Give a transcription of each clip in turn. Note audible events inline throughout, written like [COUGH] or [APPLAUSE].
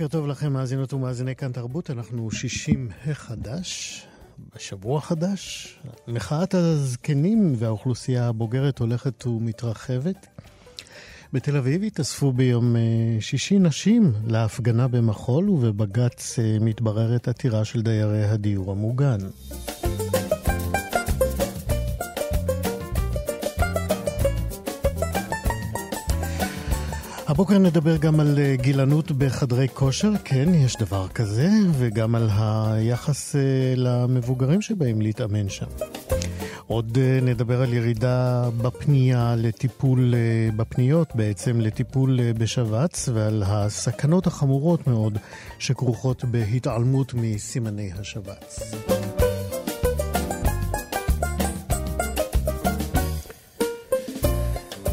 בוקר טוב לכם, מאזינות ומאזיני כאן תרבות. אנחנו 60 החדש, בשבוע חדש. מחאת הזקנים והאוכלוסייה הבוגרת הולכת ומתרחבת. בתל אביב התאספו ביום אה, שישי נשים להפגנה במחול, ובבג"ץ אה, מתבררת עתירה של דיירי הדיור המוגן. הבוקר נדבר גם על אה, גילנות בחדרי כושר, כן, יש דבר כזה, וגם על היחס אה, למבוגרים שבאים להתאמן שם. עוד אה, נדבר על ירידה בפנייה לטיפול, בפניות בעצם, לטיפול בשבץ, ועל הסכנות החמורות מאוד שכרוכות בהתעלמות מסימני השבץ.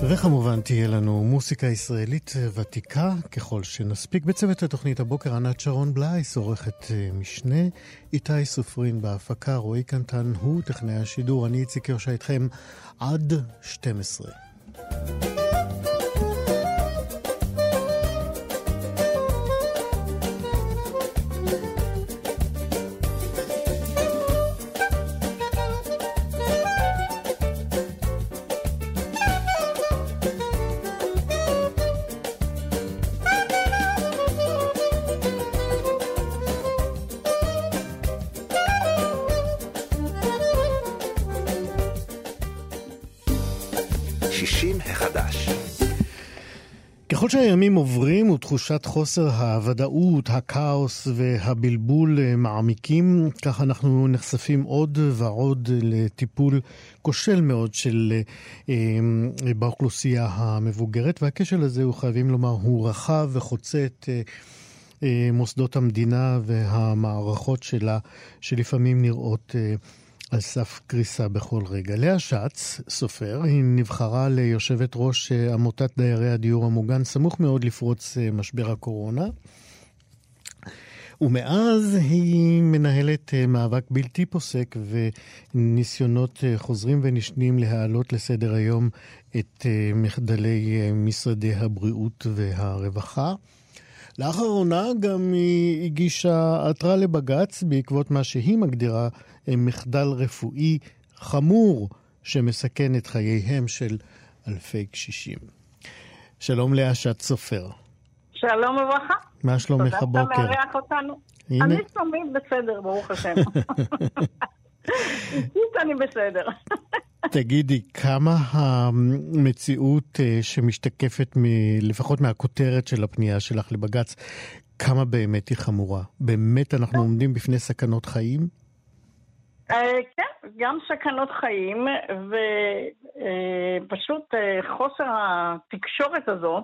וכמובן תהיה לנו מוסיקה ישראלית ותיקה ככל שנספיק. בצוות התוכנית הבוקר ענת שרון בלייס, עורכת אה, משנה, איתי סופרין בהפקה, רועי קנטן הוא טכנאי השידור, אני איציק יושע איתכם עד 12. שהימים עוברים ותחושת חוסר הוודאות, הכאוס והבלבול אה, מעמיקים, כך אנחנו נחשפים עוד ועוד לטיפול כושל מאוד של, אה, אה, באוכלוסייה המבוגרת, והכשל הזה, הוא חייבים לומר, הוא רחב וחוצה את מוסדות המדינה והמערכות שלה, שלפעמים נראות על סף קריסה בכל רגע. לאה שץ, סופר, היא נבחרה ליושבת ראש אה, עמותת דיירי הדיור המוגן, סמוך מאוד לפרוץ אה, משבר הקורונה. ומאז היא מנהלת אה, מאבק בלתי פוסק וניסיונות חוזרים ונשנים להעלות לסדר היום את מחדלי משרדי הבריאות והרווחה. לאחרונה גם היא הגישה עתרה לבג"ץ בעקבות מה שהיא מגדירה מחדל רפואי חמור שמסכן את חייהם של אלפי קשישים. שלום לאשת סופר. שלום וברכה. מה שלומך הבוקר? תודה שאתה מארח אותנו. הנה. אני תמיד בסדר, ברוך השם. [LAUGHS] אישית אני בסדר. [LAUGHS] תגידי, כמה המציאות אה, שמשתקפת מ, לפחות מהכותרת של הפנייה שלך לבג"ץ, כמה באמת היא חמורה? באמת אנחנו עומדים בפני סכנות חיים? אה, כן, גם סכנות חיים, ופשוט אה, חוסר התקשורת הזאת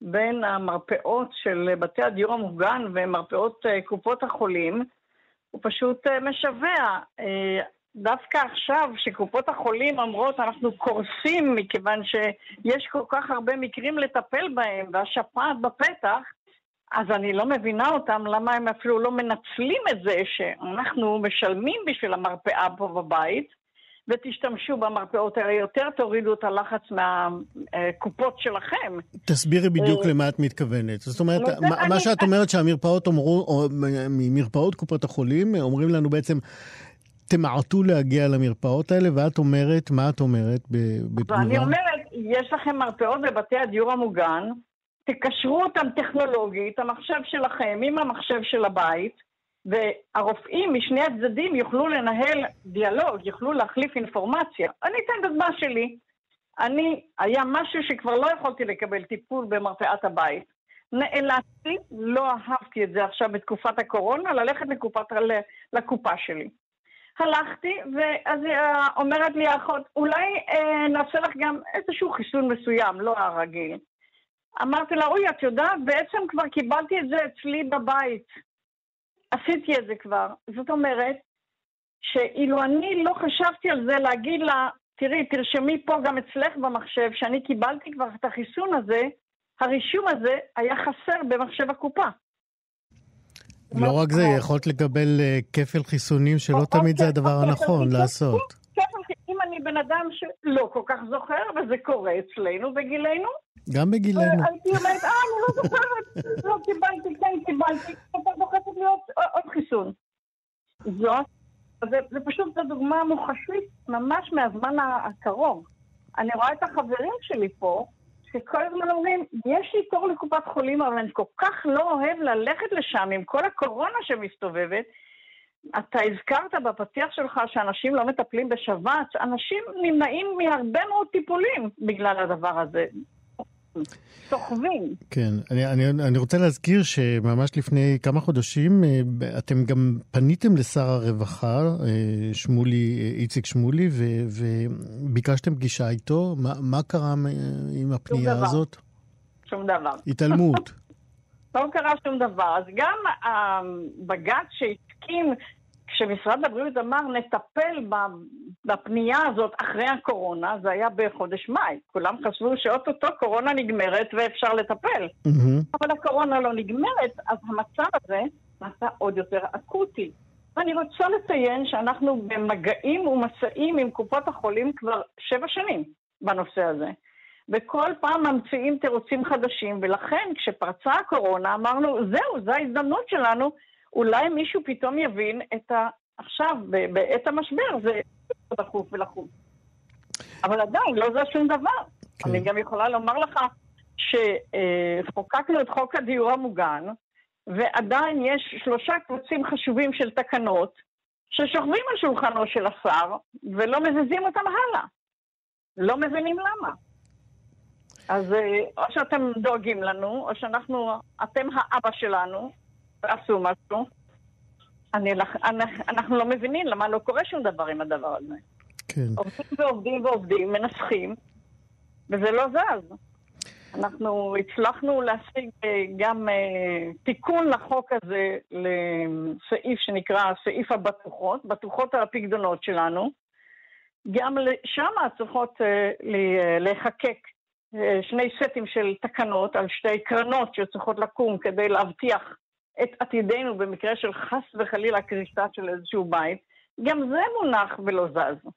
בין המרפאות של בתי הדיור המוגן ומרפאות קופות החולים, הוא פשוט משווע. דווקא עכשיו, שקופות החולים אומרות אנחנו קורסים מכיוון שיש כל כך הרבה מקרים לטפל בהם והשפעת בפתח, אז אני לא מבינה אותם למה הם אפילו לא מנצלים את זה שאנחנו משלמים בשביל המרפאה פה בבית ותשתמשו במרפאות האלה יותר, תורידו את הלחץ מהקופות שלכם. תסבירי בדיוק אה, למה את מתכוונת. זאת אומרת, מה שאת אומרת שהמרפאות אומרו, מרפאות קופות החולים אומרים לנו בעצם, תמעטו להגיע למרפאות האלה, ואת אומרת, מה את אומרת בתגובה? ואני אומרת, יש לכם מרפאות בבתי הדיור המוגן, תקשרו אותם טכנולוגית, המחשב שלכם עם המחשב של הבית, והרופאים משני הצדדים יוכלו לנהל דיאלוג, יוכלו להחליף אינפורמציה. אני אתן דוגמה שלי. אני, היה משהו שכבר לא יכולתי לקבל טיפול במרפאת הבית. נאלצתי, לא אהבתי את זה עכשיו בתקופת הקורונה, ללכת לקופת, לקופה שלי. הלכתי, ואז היא אה, אומרת לי האחות, אולי אה, נעשה לך גם איזשהו חיסון מסוים, לא הרגיל. אמרתי לה, אוי, את יודעת, בעצם כבר קיבלתי את זה אצלי בבית. עשיתי את זה כבר. זאת אומרת, שאילו אני לא חשבתי על זה להגיד לה, תראי, תרשמי פה גם אצלך במחשב שאני קיבלתי כבר את החיסון הזה, הרישום הזה היה חסר במחשב הקופה. לא רק זה, יכולת לקבל אה, כפל חיסונים שלא אוקיי, תמיד זה הדבר הנכון לעשות. אם אני בן אדם שלא כל כך זוכר, וזה קורה אצלנו בגילנו. גם בגילנו. הייתי אומרת, אה, אני לא זוכרת, לא קיבלתי, כן קיבלתי, אתה דוחפת לי עוד חיסון. זאת, זה פשוט דוגמה מוחשית ממש מהזמן הקרוב. אני רואה את החברים שלי פה, שכל הזמן אומרים, יש לי תור לקופת חולים, אבל אני כל כך לא אוהב ללכת לשם עם כל הקורונה שמסתובבת. אתה הזכרת בפתיח שלך שאנשים לא מטפלים בשבץ, אנשים נמנעים מהרבה מאוד טיפולים בגלל הדבר הזה. סוחבים. כן, אני, אני, אני רוצה להזכיר שממש לפני כמה חודשים אה, אתם גם פניתם לשר הרווחה, אה, שמולי, אה, איציק שמולי, ו, וביקשתם פגישה איתו. מה, מה קרה עם הפנייה שוב הזאת? שום דבר. התעלמות. [LAUGHS] לא קרה שום דבר. אז גם הבג"ץ שהתקין כשמשרד הבריאות אמר נטפל בפנייה הזאת אחרי הקורונה, זה היה בחודש מאי. כולם חשבו שאו-טו-טו קורונה נגמרת ואפשר לטפל. Mm-hmm. אבל הקורונה לא נגמרת, אז המצב הזה נעשה עוד יותר אקוטי. ואני רוצה לציין שאנחנו במגעים ומשאים עם קופות החולים כבר שבע שנים בנושא הזה. וכל פעם ממציאים תירוצים חדשים, ולכן כשפרצה הקורונה אמרנו, זהו, זו ההזדמנות שלנו אולי מישהו פתאום יבין את ה... עכשיו, בעת המשבר, זה דחוף ולחוץ. אבל עדיין, לא זה שום דבר. כן. אני גם יכולה לומר לך שחוקקנו את חוק הדיור המוגן, ועדיין יש שלושה קבוצים חשובים של תקנות ששוכבים על שולחנו של השר ולא מזיזים אותם הלאה. לא מבינים למה. אז אה, או שאתם דואגים לנו, או שאנחנו, אתם האבא שלנו, עשו משהו. אני, אנחנו לא מבינים למה לא קורה שום דבר עם הדבר הזה. כן. עובדים ועובדים ועובדים, מנסחים, וזה לא זז. אנחנו הצלחנו להשיג אה, גם אה, תיקון לחוק הזה לסעיף שנקרא סעיף הבטוחות, בטוחות על הפקדונות שלנו. גם שם צריכות אה, להיחקק שני סטים של תקנות על שתי קרנות שצריכות לקום כדי להבטיח את עתידנו במקרה של חס וחלילה קריסה של איזשהו בית, גם זה מונח ולא זז.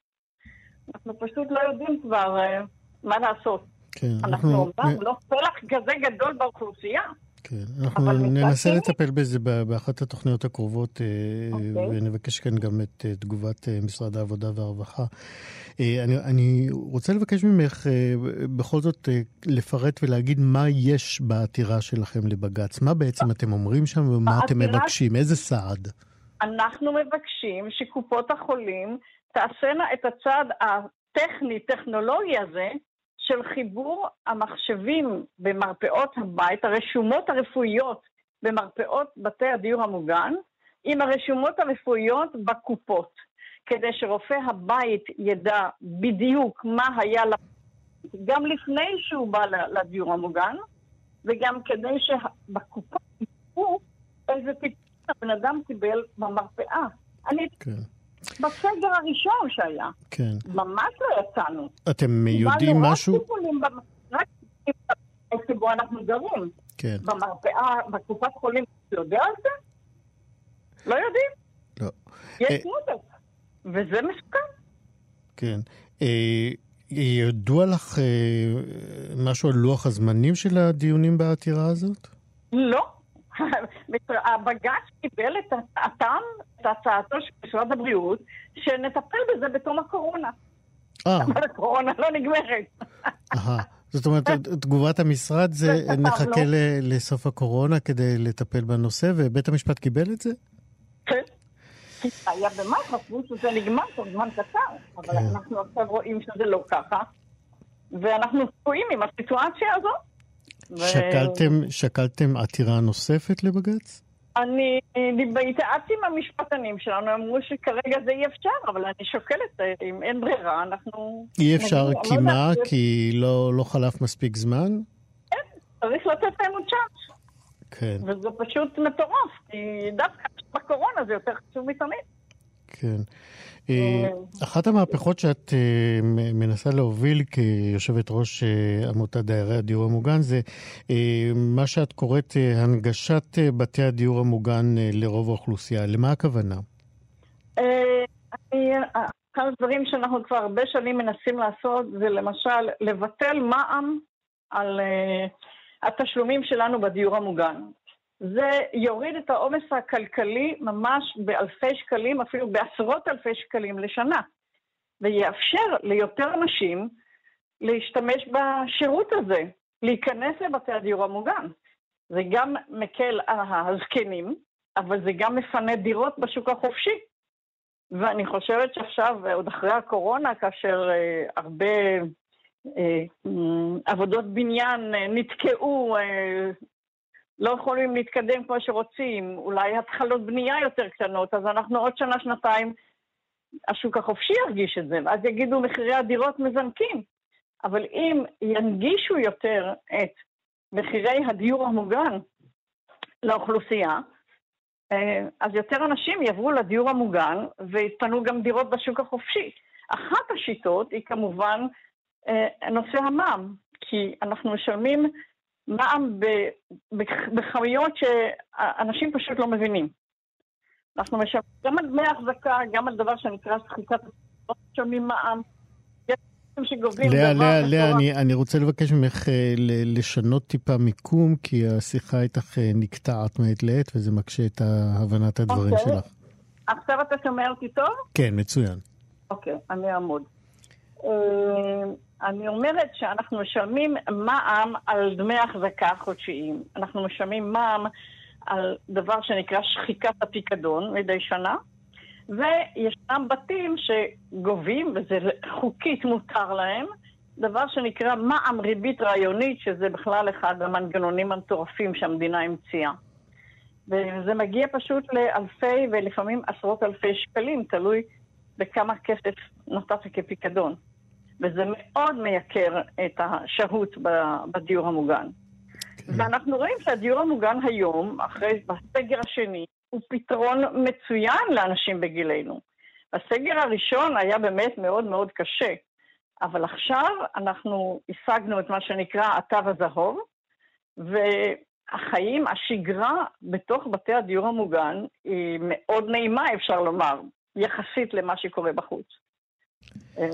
אנחנו פשוט לא יודעים כבר uh, מה לעשות. כן, אנחנו אומנם לא פלח כזה גדול באוכלוסייה. כן, אנחנו ננסה לטפל בזה באחת התוכניות הקרובות, okay. אה, אוקיי. ונבקש כאן גם את אה, תגובת משרד העבודה והרווחה. אה, אני, אני רוצה לבקש ממך אה, בכל זאת אה, לפרט ולהגיד מה יש בעתירה שלכם לבג"ץ. מה בעצם אתם אומרים שם ומה אתם מבקשים? איזה סעד? אנחנו מבקשים שקופות החולים תעשינה את הצעד הטכני-טכנולוגי הזה של חיבור המחשבים במרפאות הבית, הרשומות הרפואיות במרפאות בתי הדיור המוגן, עם הרשומות הרפואיות בקופות. כדי שרופא הבית ידע בדיוק מה היה גם לפני שהוא בא לדיור המוגן, וגם כדי שבקופה ידעו איזה טיפול הבן אדם קיבל במרפאה. אני... כן. בסגר הראשון שהיה. כן. ממש לא יצאנו. אתם יודעים משהו? רק רק שבו אנחנו גרים. כן. במרפאה, בקופת חולים, אתה יודע על זה? לא יודעים. לא. יש. אה, וזה מסוכן. כן. אה, ידוע לך אה, משהו על לוח הזמנים של הדיונים בעתירה הזאת? לא. הבג"ץ קיבל את הצעתם, את הצעתו של משרד הבריאות, שנטפל בזה בתום הקורונה. אה. אבל הקורונה לא נגמרת. זאת אומרת, תגובת המשרד זה נחכה לסוף הקורונה כדי לטפל בנושא, ובית המשפט קיבל את זה? כן. היה במאי, חשבו שזה נגמר תוך זמן קצר, אבל כן. אנחנו עכשיו רואים שזה לא ככה, ואנחנו תקועים עם הסיטואציה הזאת. שקלתם, שקלתם עתירה נוספת לבג"ץ? אני התייעצתי עם המשפטנים שלנו, אמרו שכרגע זה אי אפשר, אבל אני שוקלת, אם אין ברירה, אנחנו... אי אפשר כי מה? כי לא, לא חלף מספיק זמן? כן, צריך לתת להם עוד צ'אנס. כן. וזה פשוט מטורף, כי דווקא בקורונה זה יותר חשוב מתמיד. כן. אה, אחת המהפכות שאת אה, מנסה להוביל כיושבת ראש אה, עמותת דיירי הדיור המוגן זה מה שאת קוראת הנגשת בתי הדיור המוגן לרוב האוכלוסייה. למה הכוונה? אחד הדברים שאנחנו כבר הרבה שנים מנסים לעשות זה למשל לבטל מע"מ על התשלומים שלנו בדיור המוגן. זה יוריד את העומס הכלכלי ממש באלפי שקלים, אפילו בעשרות אלפי שקלים לשנה, ויאפשר ליותר אנשים להשתמש בשירות הזה, להיכנס לבתי הדיור המוגן. זה גם מקל על הזקנים, אבל זה גם מפנה דירות בשוק החופשי. ואני חושבת שעכשיו, עוד אחרי הקורונה, כאשר אה, הרבה אה, עבודות בניין אה, נתקעו, אה, לא יכולים להתקדם כמו שרוצים, אולי התחלות בנייה יותר קטנות, אז אנחנו עוד שנה, שנתיים, השוק החופשי ירגיש את זה, ואז יגידו מחירי הדירות מזנקים. אבל אם ינגישו יותר את מחירי הדיור המוגן לאוכלוסייה, אה, אז יותר אנשים יעברו לדיור המוגן ויתפנו גם דירות בשוק החופשי. אחת השיטות היא כמובן אה, נושא המע"מ, כי אנחנו משלמים מע"מ בכמויות שאנשים פשוט לא מבינים. אנחנו משלמים גם על דמי החזקה, גם על דבר שנקרא שחיקת לא משלמים מע"מ. לאה, לאה, לאה, אני, אני רוצה לבקש ממך אה, לשנות טיפה מיקום, כי השיחה איתך אה, נקטעת מעת לעת, וזה מקשה את הבנת הדברים okay. אוקיי. שלך. עכשיו אתה שומע אותי טוב? כן, מצוין. אוקיי, okay, אני אעמוד. אה, אני אומרת שאנחנו משלמים מע"מ על דמי החזקה חודשיים. אנחנו משלמים מע"מ על דבר שנקרא שחיקת הפיקדון מדי שנה, וישנם בתים שגובים, וזה חוקית מותר להם, דבר שנקרא מע"מ ריבית רעיונית, שזה בכלל אחד המנגנונים המטורפים שהמדינה המציאה. וזה מגיע פשוט לאלפי ולפעמים עשרות אלפי שקלים, תלוי בכמה כסף נתת כפיקדון. וזה מאוד מייקר את השהות בדיור המוגן. כן. ואנחנו רואים שהדיור המוגן היום, אחרי, בסגר השני, הוא פתרון מצוין לאנשים בגילנו. הסגר הראשון היה באמת מאוד מאוד קשה, אבל עכשיו אנחנו השגנו את מה שנקרא התו הזהוב, והחיים, השגרה בתוך בתי הדיור המוגן היא מאוד נעימה, אפשר לומר, יחסית למה שקורה בחוץ. אה,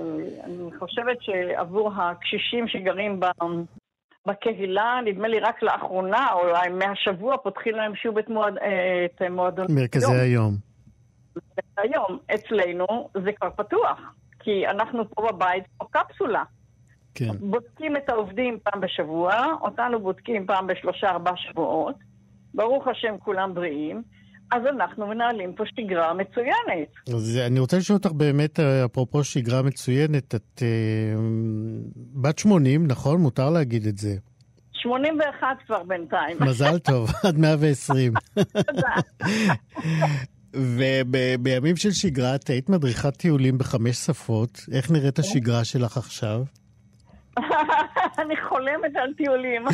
אני חושבת שעבור הקשישים שגרים בקהילה, נדמה לי רק לאחרונה, או אולי מהשבוע, פותחים להם שוב את, מועד, אה, את מועדון... מרכזי היום. היום. אצלנו זה כבר פתוח, כי אנחנו פה בבית, פה קפסולה. כן. בודקים את העובדים פעם בשבוע, אותנו בודקים פעם בשלושה ארבעה שבועות. ברוך השם כולם בריאים. אז אנחנו מנהלים פה שגרה מצוינת. אז אני רוצה לשאול אותך באמת, אה, אפרופו שגרה מצוינת, את uh, בת 80, נכון? מותר להגיד את זה. 81 כבר בינתיים. מזל טוב, [LAUGHS] עד 120. תודה. ובימים של שגרה את היית מדריכת טיולים בחמש שפות. איך נראית השגרה שלך עכשיו? [LAUGHS] אני חולמת על טיולים.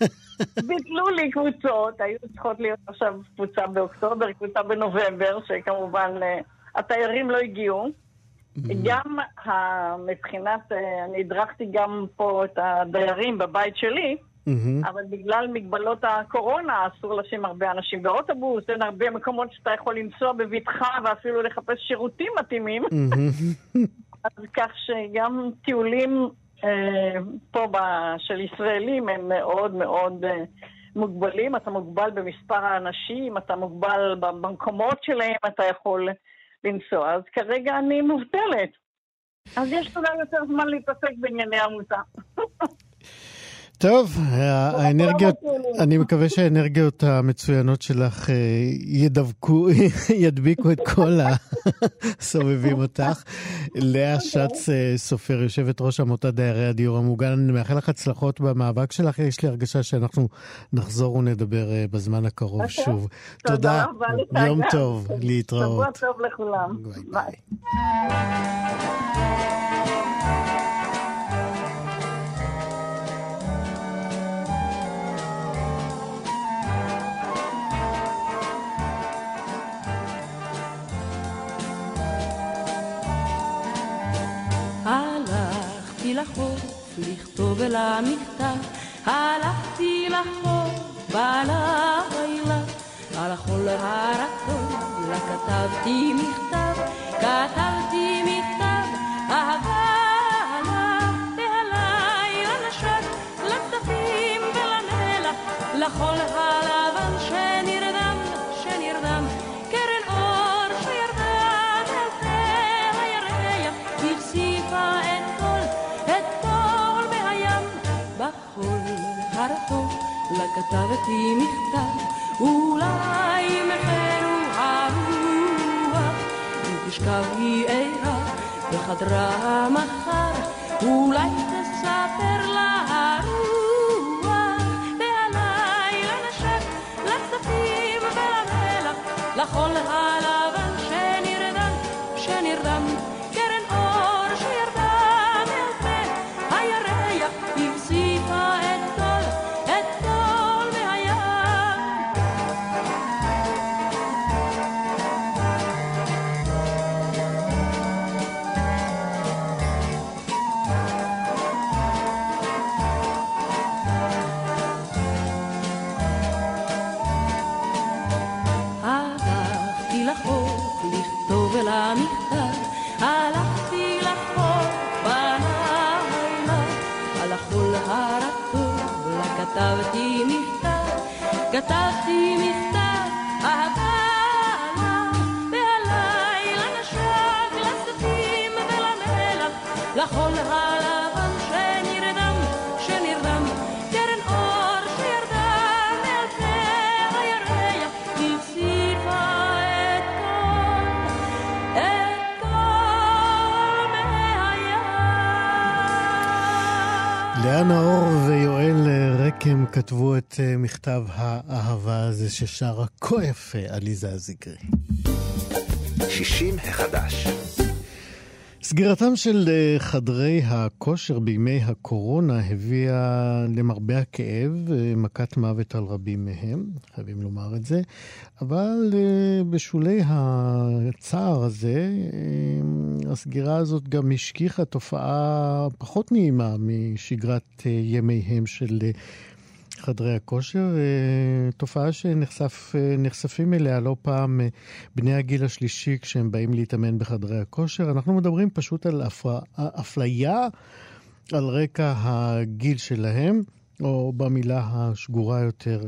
[LAUGHS] ביטלו לי קבוצות, היו צריכות להיות עכשיו קבוצה באוקטובר, קבוצה בנובמבר, שכמובן אה, התיירים לא הגיעו. Mm-hmm. גם מבחינת, אה, אני הדרכתי גם פה את הדיירים בבית שלי, mm-hmm. אבל בגלל מגבלות הקורונה אסור לשים הרבה אנשים באוטובוס, אין הרבה מקומות שאתה יכול לנסוע בבטחה ואפילו לחפש שירותים מתאימים. Mm-hmm. [LAUGHS] אז כך שגם טיולים אה, פה של ישראלים הם מאוד מאוד אה, מוגבלים. אתה מוגבל במספר האנשים, אתה מוגבל במקומות שלהם, אתה יכול לנסוע. אז כרגע אני מובטלת. אז יש אולי יותר זמן להתעסק בענייני עמותה. [LAUGHS] טוב, האנרגיות, אני מקווה שהאנרגיות המצוינות שלך אה, ידבקו, [LAUGHS] ידביקו את כל הסובבים אותך. לאה שץ אה, סופר, יושבת ראש עמותת דיירי הדיור המוגן, אני מאחל לך הצלחות במאבק שלך, יש לי הרגשה שאנחנו נחזור ונדבר אה, בזמן הקרוב אוקיי. שוב. תודה, יום טוב, להתראות. שבוע טוב לכולם. ביי. לחוף, לכתוב אל המכתב, הלכתי לחוף בלילה, על החול הרטוב, לה כתבתי מכתב, כתבתי מכתב, אולי מחרו הרוח, אם תשכב היא ערה בחדרה מחר, אולי תספר לה הרוח, והלילה נשק לכספים ולמלח, לחול הלבן שנרדם, שנרדם, כתבתי מכתב, אהבה לה, והלילה נשק לספים ולמלח, לחול הלבן את אה, מכתב האהבה הזה ששרה כה יפה עליזה זיקרי. 60 החדש סגירתם של אה, חדרי הכושר בימי הקורונה הביאה למרבה הכאב אה, מכת מוות על רבים מהם, חייבים לומר את זה, אבל בשולי הצער הזה, הסגירה הזאת גם השכיחה תופעה פחות נעימה משגרת ימיהם של חדרי הכושר, אה, תופעה שנחשפים אליה לא פעם אה, בני הגיל השלישי כשהם באים להתאמן בחדרי הכושר. אנחנו מדברים פשוט על אפליה על רקע הגיל שלהם, או במילה השגורה יותר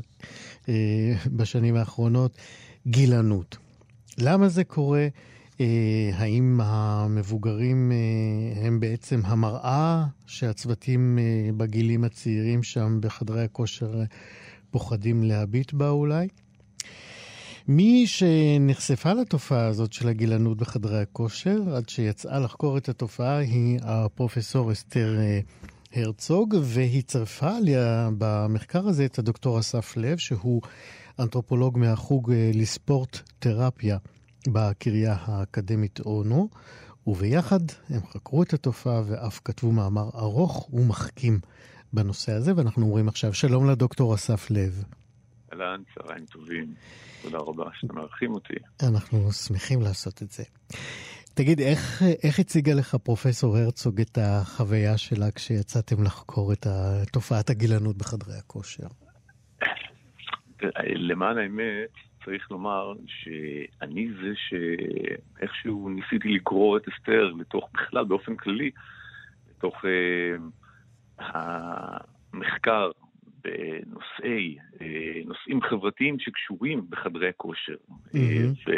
אה, בשנים האחרונות, גילנות. למה זה קורה? אה, האם המבוגרים אה, הם בעצם המראה שהצוותים אה, בגילים הצעירים שם בחדרי הכושר פוחדים להביט בה אולי? מי שנחשפה לתופעה הזאת של הגילנות בחדרי הכושר, עד שיצאה לחקור את התופעה, היא הפרופסור אסתר הרצוג, והיא צרפה עליה במחקר הזה את הדוקטור אסף לב, שהוא אנתרופולוג מהחוג לספורט תרפיה בקריה האקדמית אונו, וביחד הם חקרו את התופעה ואף כתבו מאמר ארוך ומחכים בנושא הזה, ואנחנו אומרים עכשיו שלום לדוקטור אסף לב. אהלן, צהריים טובים. תודה רבה שאתם מארחים אותי. אנחנו שמחים לעשות את זה. תגיד, איך, איך הציגה לך פרופסור הרצוג את החוויה שלה כשיצאתם לחקור את תופעת הגילנות בחדרי הכושר? למען האמת, צריך לומר שאני זה שאיכשהו ניסיתי לקרוא את אסתר לתוך, בכלל, באופן כללי, לתוך אה, המחקר בנושאי, אה, נושאים חברתיים שקשורים בחדרי כושר. Mm-hmm.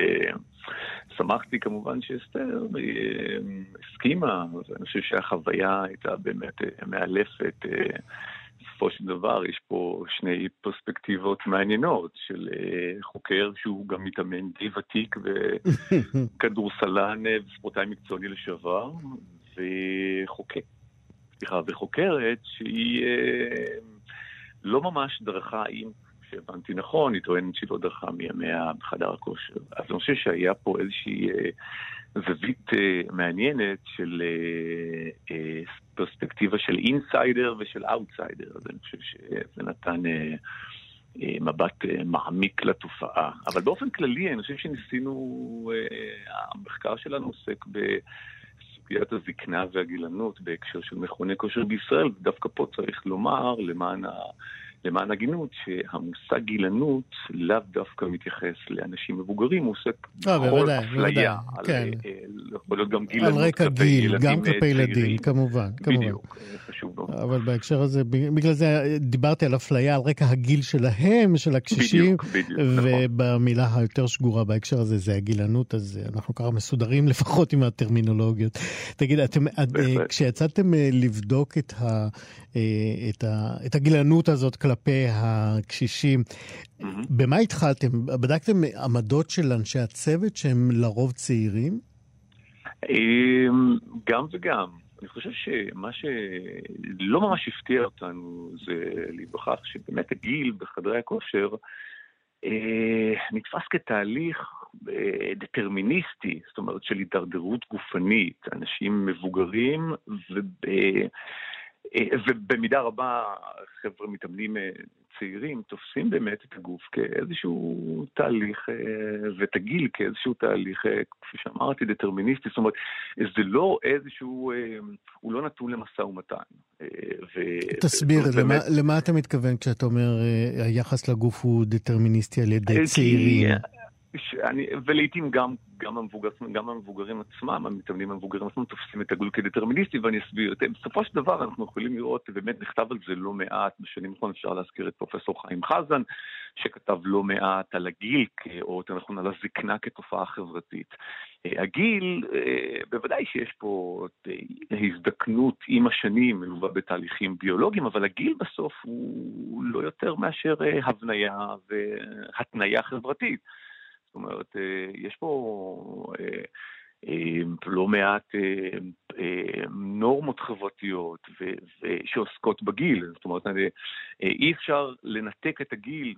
ושמחתי כמובן שאסתר אה, הסכימה, ואני חושב שהחוויה הייתה באמת אה, מאלפת. אה, בסופו של דבר יש פה שני פרספקטיבות מעניינות של uh, חוקר שהוא גם מתאמן די ותיק וכדורסלן [LAUGHS] וספורטאי מקצועני לשעבר, וחוקר, סליחה, וחוקרת שהיא uh, לא ממש דרכה, אם שהבנתי נכון, היא טוענת שהיא לא דרכה מימיה בחדר הכושר. אז אני חושב שהיה פה איזושהי uh, זווית uh, מעניינת של uh, uh, פרספקטיבה של אינסיידר ושל אאוטסיידר, אז אני חושב שזה נתן uh, uh, מבט uh, מעמיק לתופעה. אבל באופן כללי, אני חושב שניסינו, uh, המחקר שלנו עוסק בסוגיית הזקנה והגילנות בהקשר של מכוני כושר בישראל, ודווקא פה צריך לומר, למען ה... למען הגינות, שהמושג גילנות לאו דווקא מתייחס לאנשים מבוגרים, הוא עוסק אה, בכל אפליה. כן. אה, יכול להיות גם גילנות על רקע גיל, גם אה, כלפי ילדים. כמובן. בדיוק, אה, חשוב מאוד. אבל בהקשר הזה, בגלל זה דיברתי על אפליה על רקע הגיל שלהם, של הקשישים, בדיוק, בדיוק, נכון. ובמילה היותר שגורה בהקשר הזה זה הגילנות, אז אנחנו ככה מסודרים [LAUGHS] לפחות עם הטרמינולוגיות. תגיד, אתם, אה. כשיצאתם אה, לבדוק את, ה, אה, את, ה, את הגילנות הזאת כלפי הקשישים, מהמם. במה התחלתם? בדקתם עמדות של אנשי הצוות שהם לרוב צעירים? אמ, גם וגם. אני חושב שמה שלא ממש הפתיע אותנו זה להיווכח שבאמת הגיל בחדרי הכושר אה, נתפס כתהליך אה, דטרמיניסטי, זאת אומרת של הידרדרות גופנית, אנשים מבוגרים וב... אה, ובמידה רבה חבר'ה מתאמנים אה, צעירים תופסים באמת את הגוף כאיזשהו תהליך אה, ואת הגיל כאיזשהו תהליך, אה, כפי שאמרתי, דטרמיניסטי, זאת אומרת, זה לא איזשהו, אה, הוא לא נתון למשא ומתן. אה, ו- תסביר, זאת למה, באמת- למה אתה מתכוון כשאתה אומר אה, היחס לגוף הוא דטרמיניסטי על ידי צעירים? אני, ולעיתים גם, גם, המבוגר, גם המבוגרים עצמם, המתאמנים המבוגרים עצמם תופסים את הגול כדטרמיניסטי, ואני אסביר. אתם, בסופו של דבר אנחנו יכולים לראות, באמת נכתב על זה לא מעט, בשנים האחרונות אפשר להזכיר את פרופסור חיים חזן, שכתב לא מעט על הגיל, או יותר נכון על הזקנה כתופעה חברתית. אה, הגיל, אה, בוודאי שיש פה אה, הזדקנות עם השנים, מלווה בתהליכים ביולוגיים, אבל הגיל בסוף הוא לא יותר מאשר הבניה והתניה חברתית. זאת אומרת, אה, יש פה אה, אה, לא מעט נורמות חברתיות שעוסקות בגיל. זאת אומרת, אי אפשר לנתק את הגיל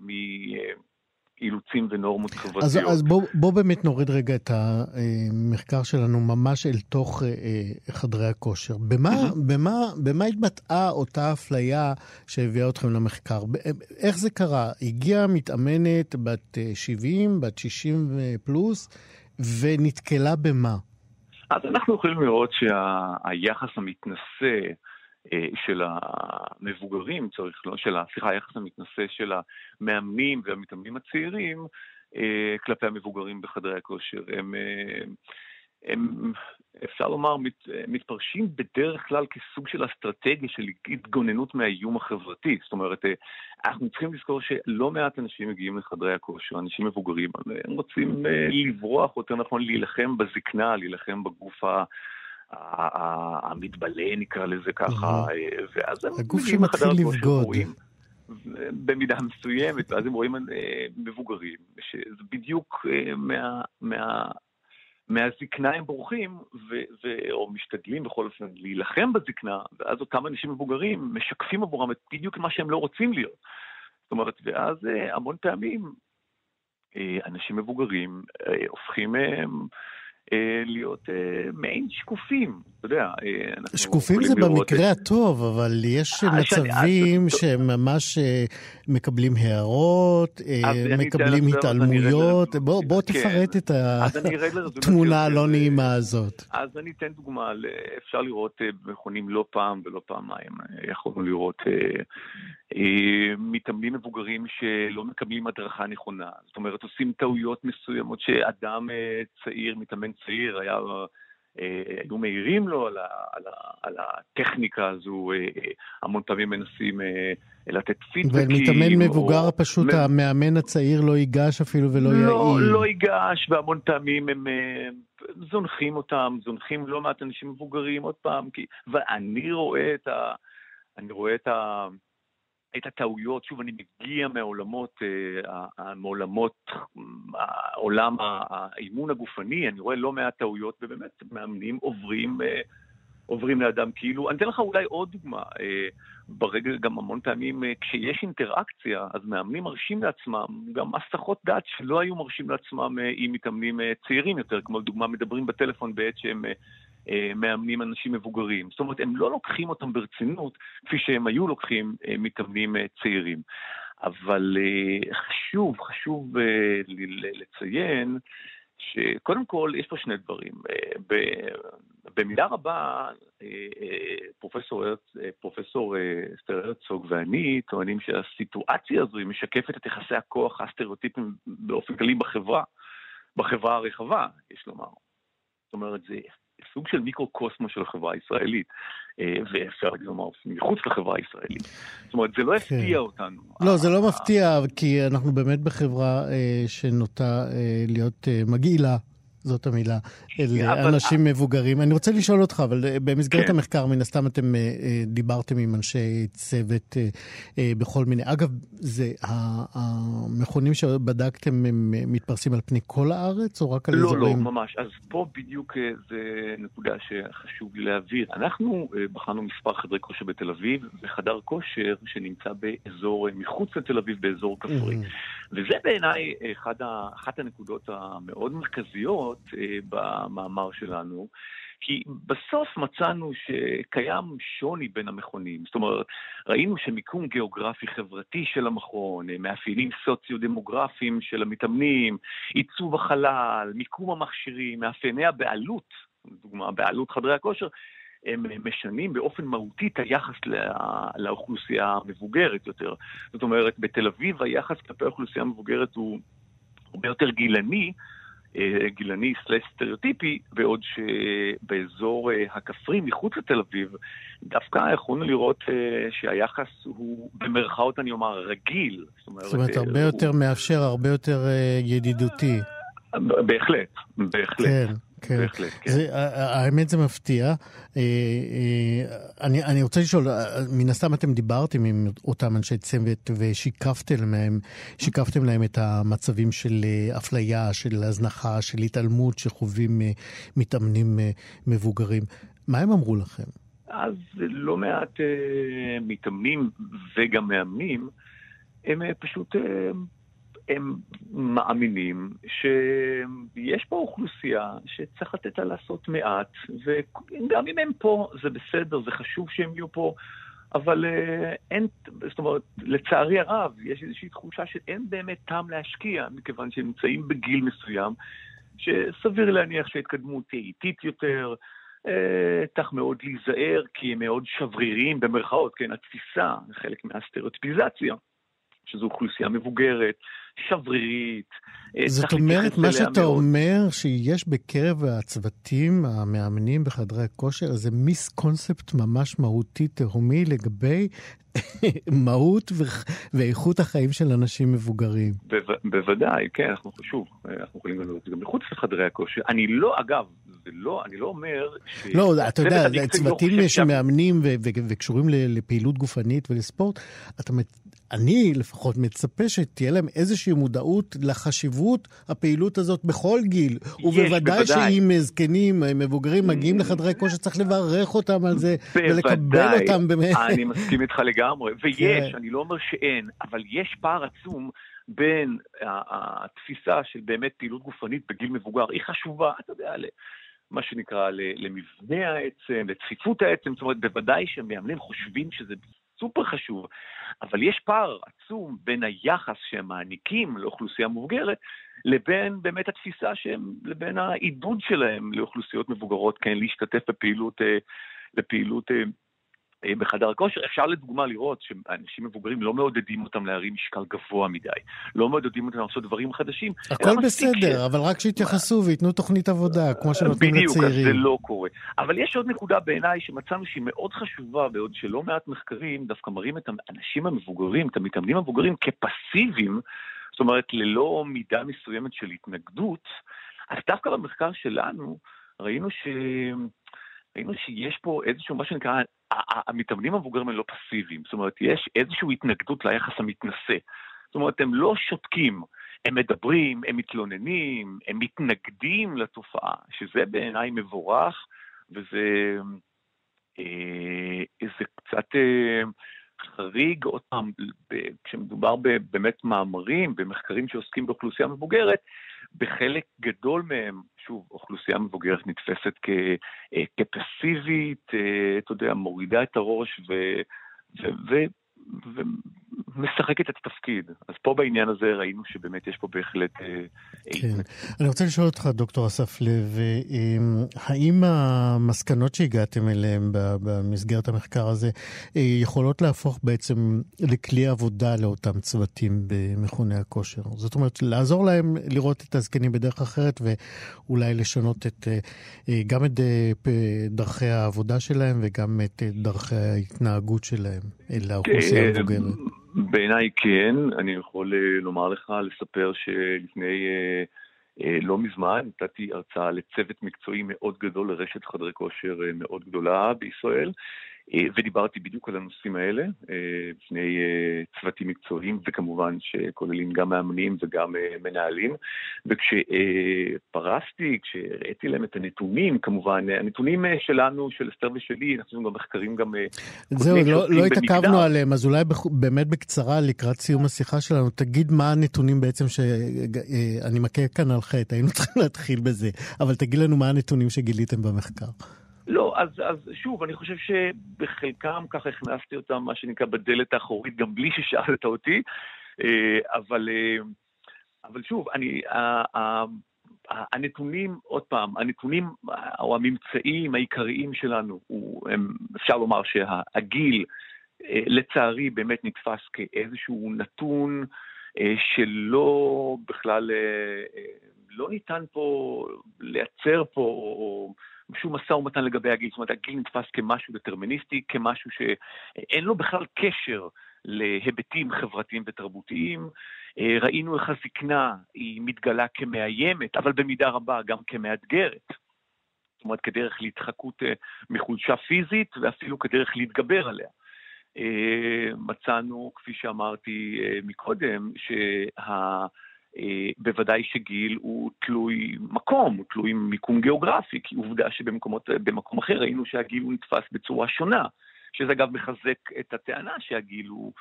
מאילוצים ונורמות חברתיות. אז, אז בוא, בוא באמת נוריד רגע את המחקר שלנו ממש אל תוך אה, אה, חדרי הכושר. במה, במה, במה התבטאה אותה אפליה שהביאה אתכם למחקר? ב- איך זה קרה? הגיעה מתאמנת בת אה, 70, בת 60 פלוס, ונתקלה במה? אז אנחנו יכולים לראות שהיחס המתנשא אה, של המבוגרים, צריך לא, של, סליחה, היחס המתנשא של המאמנים והמתאמנים הצעירים אה, כלפי המבוגרים בחדרי הכושר, הם, אה, הם אפשר לומר, מת, מתפרשים בדרך כלל כסוג של אסטרטגיה של התגוננות מהאיום החברתי. זאת אומרת, אה, אנחנו צריכים לזכור שלא מעט אנשים מגיעים לחדרי הכושר, אנשים מבוגרים, הם רוצים אה, לברוח, יותר נכון להילחם בזקנה, להילחם בגוף ה... המתבלה נקרא לזה ככה, ואז הם הגוף שמתחיל לבגוד. במידה מסוימת, ואז הם רואים אה, מבוגרים, שזה בדיוק אה, מה, מה, מהזקנה הם בורחים, ו, ו, או משתדלים בכל אופן להילחם בזקנה, ואז אותם אנשים מבוגרים משקפים עבורם את בדיוק מה שהם לא רוצים להיות. זאת אומרת, ואז אה, המון פעמים אנשים מבוגרים הופכים להיות אה, מעין שקופים, אתה יודע. אה, שקופים זה במקרה את- הטוב, אבל יש אה, מצבים שהם ממש אה, מקבלים הערות, אה, מקבלים התעלמויות. בוא בוא כן. תפרט את התמונה הלא אה, נעימה הזאת. אז אני אתן דוגמה, אפשר לראות אה, במכונים לא פעם ולא פעמיים, אה, יכולנו לראות אה, אה, מתאמנים מבוגרים שלא מקבלים הדרכה נכונה, זאת אומרת עושים טעויות מסוימות שאדם אה, צעיר, מתאמן צעיר, היה... אה, היו מעירים לו על, ה, על, ה, על הטכניקה הזו, אה, אה, המון פעמים מנסים אה, לתת פידבקים. ומתאמן מבוגר או- פשוט מ- המאמן הצעיר לא ייגש אפילו ולא לא, יעיר. לא ייגש, והמון פעמים הם אה, זונחים אותם, זונחים לא מעט אנשים מבוגרים, עוד פעם, כי... ואני רואה את ה... אני רואה את ה... את הטעויות, שוב, אני מגיע מהעולמות, אה, מעולמות עולם האימון הגופני, אני רואה לא מעט טעויות, ובאמת מאמנים עוברים, אה, עוברים לאדם כאילו, אני אתן לך אולי עוד דוגמה, אה, ברגע, גם המון פעמים כשיש אינטראקציה, אז מאמנים מרשים לעצמם גם הסחות דעת שלא היו מרשים לעצמם עם מתאמנים צעירים יותר, כמו לדוגמה מדברים בטלפון בעת שהם מאמנים אנשים מבוגרים. זאת אומרת, הם לא לוקחים אותם ברצינות כפי שהם היו לוקחים אה, מתאמנים אה, צעירים. אבל חשוב, חשוב לציין שקודם כל יש פה שני דברים. במידה רבה, פרופסור, פרופסור אסתר הרצוג ואני טוענים שהסיטואציה הזו היא משקפת את יחסי הכוח הסטריאוטיפיים באופן כללי בחברה, בחברה הרחבה, יש לומר. זאת אומרת, זה סוג של מיקרו-קוסמו של החברה הישראלית, אה, ואפשר לומר מחוץ לחברה הישראלית. זאת אומרת, זה לא כן. הפתיע אותנו. לא, זה לא מפתיע, כי אנחנו באמת בחברה אה, שנוטה אה, להיות מגעילה זאת המילה, אל אבל... אנשים מבוגרים. אני רוצה לשאול אותך, אבל אה, במסגרת כן. המחקר, מן הסתם אתם אה, אה, דיברתם עם אנשי צוות בכל מיני... אגב, זה, המכונים שבדקתם הם מתפרסים על פני כל הארץ, או רק על לא, אזורים? לא, לא, ממש. אז פה בדיוק זה נקודה שחשוב לי להעביר. אנחנו בחנו מספר חדרי כושר בתל אביב, וחדר כושר שנמצא באזור, מחוץ לתל אביב, באזור כפרי. Mm-hmm. וזה בעיניי אחת הנקודות המאוד מרכזיות. אה, במאמר שלנו, כי בסוף מצאנו שקיים שוני בין המכונים. זאת אומרת, ראינו שמיקום גיאוגרפי חברתי של המכון, אה, מאפיינים סוציו-דמוגרפיים של המתאמנים, עיצוב החלל, מיקום המכשירים, מאפייני הבעלות, לדוגמה, בעלות חדרי הכושר, הם משנים באופן מהותי את היחס לא, לאוכלוסייה המבוגרת יותר. זאת אומרת, בתל אביב היחס כלפי האוכלוסייה המבוגרת הוא הרבה יותר גילני, אה, גילני סלש סטריאוטיפי, בעוד שבאזור אה, הכפרי מחוץ לתל אביב, דווקא יכולנו לראות אה, שהיחס הוא במרכאות אני אומר רגיל. זאת אומרת, זאת אומרת הרבה הוא... יותר מאפשר, הרבה יותר ידידותי. בהחלט, בהחלט. כן. כן. בהחלט, כן. זה, האמת זה מפתיע. אה, אה, אני, אני רוצה לשאול, אה, מן הסתם אתם דיברתם עם אותם אנשי צוות ושיקפתם להם, שיקפתם להם את המצבים של אפליה, של הזנחה, של התעלמות שחווים מתאמנים מבוגרים. מה הם אמרו לכם? אז לא מעט מתאמנים וגם מאמנים, הם פשוט הם מאמינים שיש פה אוכלוסייה שצריך לתת לה לעשות מעט, וגם אם הם פה, זה בסדר, זה חשוב שהם יהיו פה, אבל uh, אין, זאת אומרת, לצערי הרב, יש איזושהי תחושה שאין באמת טעם להשקיע, מכיוון שהם נמצאים בגיל מסוים, שסביר להניח שההתקדמות תהיה איטית יותר, צריך מאוד להיזהר, כי הם מאוד שבריריים, במרכאות, כן, התפיסה, חלק מהסטריאוטיפיזציה. שזו אוכלוסייה מבוגרת, שברירית. אה, זאת אומרת, מה שאתה מאוד. אומר, שיש בקרב הצוותים המאמנים בחדרי הכושר איזה מיס קונספט ממש מהותי, תהומי, לגבי [LAUGHS] מהות ואיכות החיים של אנשים מבוגרים. ב- בוודאי, כן, אנחנו שוב, אנחנו יכולים לראות את זה גם מחוץ לחדרי הכושר. אני לא, אגב, זה לא, אני לא אומר ש... לא, אתה יודע, צוותים לא שמאמנים וקשורים לפעילות גופנית ולספורט, אתה אני לפחות מצפה שתהיה להם איזושהי מודעות לחשיבות הפעילות הזאת בכל גיל. יש, ובוודאי שאם זקנים, מבוגרים, מגיעים לחדרי כושר, צריך לברך אותם על זה, ולקבל אותם באמת. אני מסכים איתך לגמרי, [LAUGHS] ויש, כן. אני לא אומר שאין, אבל יש פער עצום. בין התפיסה של באמת פעילות גופנית בגיל מבוגר, היא חשובה, אתה יודע, מה שנקרא, למבנה העצם, לצפיפות העצם, זאת אומרת, בוודאי שמאמנים חושבים שזה סופר חשוב, אבל יש פער עצום בין היחס שהם מעניקים לאוכלוסייה מבוגרת, לבין באמת התפיסה שהם, לבין העידוד שלהם לאוכלוסיות מבוגרות, כן, להשתתף בפעילות, בפעילות אה, אה, בחדר הכושר. אפשר לדוגמה לראות שאנשים מבוגרים לא מעודדים אותם להרים משקל גבוה מדי, לא מעודדים אותם לעשות דברים חדשים. הכל בסדר, ש... אבל רק שיתייחסו וייתנו תוכנית עבודה, כמו שנותנים לצעירים. בדיוק, אז זה לא קורה. אבל יש עוד נקודה בעיניי שמצאנו שהיא מאוד חשובה, בעוד שלא מעט מחקרים דווקא מראים את האנשים המבוגרים, את המתאמנים המבוגרים כפסיביים, זאת אומרת, ללא מידה מסוימת של התנגדות, אז דווקא במחקר שלנו ראינו ש... ראינו שיש פה איזשהו, מה שנקרא, המתאמנים המבוגרים הם לא פסיביים. זאת אומרת, יש איזושהי התנגדות ליחס המתנשא. זאת אומרת, הם לא שותקים, הם מדברים, הם מתלוננים, הם מתנגדים לתופעה, שזה בעיניי מבורך, וזה אה, קצת אה, חריג, עוד פעם, כשמדובר באמת מאמרים, במחקרים שעוסקים באוכלוסייה מבוגרת, בחלק גדול מהם, שוב, אוכלוסייה מבוגרת נתפסת אה, כפסיבית, אה, אתה יודע, מורידה את הראש ו... ו, ו ומשחקת את התפקיד. אז פה בעניין הזה ראינו שבאמת יש פה בהחלט... אה, כן. אני רוצה לשאול אותך, דוקטור אסף לב, אה, האם המסקנות שהגעתם אליהן במסגרת המחקר הזה אה, יכולות להפוך בעצם לכלי עבודה לאותם צוותים במכוני הכושר? זאת אומרת, לעזור להם לראות את הזקנים בדרך אחרת ואולי לשנות את, גם את דרכי העבודה שלהם וגם את דרכי ההתנהגות שלהם לאוכלוסייה. האוכלוסייה המבוגרת? בעיניי כן, אני יכול אה, לומר לך, לספר שלפני אה, אה, לא מזמן נתתי הרצאה לצוות מקצועי מאוד גדול לרשת חדרי כושר מאוד גדולה בישראל. אה, ודיברתי בדיוק על הנושאים האלה בפני אה, צוותים מקצועיים, וכמובן שכוללים גם מאמנים וגם אה, מנהלים. וכשפרסתי, כשהראיתי להם את הנתונים, כמובן, הנתונים שלנו, של אסתר ושלי, אנחנו גם מחקרים גם... זהו, לא, לא התעכבנו עליהם, אז אולי באמת בקצרה, לקראת סיום השיחה שלנו, תגיד מה הנתונים בעצם שאני מכה כאן על חטא, היינו צריכים להתחיל בזה, אבל תגיד לנו מה הנתונים שגיליתם במחקר. לא, אז, אז שוב, אני חושב שבחלקם ככה הכנסתי אותם, מה שנקרא, בדלת האחורית, גם בלי ששאלת אותי, אה, אבל, אה, אבל שוב, אני, הנתונים, עוד פעם, הנתונים או הממצאים העיקריים שלנו, הם, אפשר לומר שהגיל, אה, לצערי, באמת נתפס כאיזשהו נתון שלא בכלל, לא ניתן פה לייצר פה, שום משא ומתן לגבי הגיל, זאת אומרת, הגיל נתפס כמשהו דטרמיניסטי, כמשהו שאין לו בכלל קשר להיבטים חברתיים ותרבותיים. אה, ראינו איך הזקנה היא מתגלה כמאיימת, אבל במידה רבה גם כמאתגרת. זאת אומרת, כדרך להתחקות אה, מחולשה פיזית ואפילו כדרך להתגבר עליה. אה, מצאנו, כפי שאמרתי מקודם, שה... אה, בוודאי שגיל הוא תלוי מקום, הוא תלוי מיקום גיאוגרפי, כי עובדה שבמקום אחר ראינו שהגיל הוא נתפס בצורה שונה, שזה אגב מחזק את הטענה שהגיל הוא,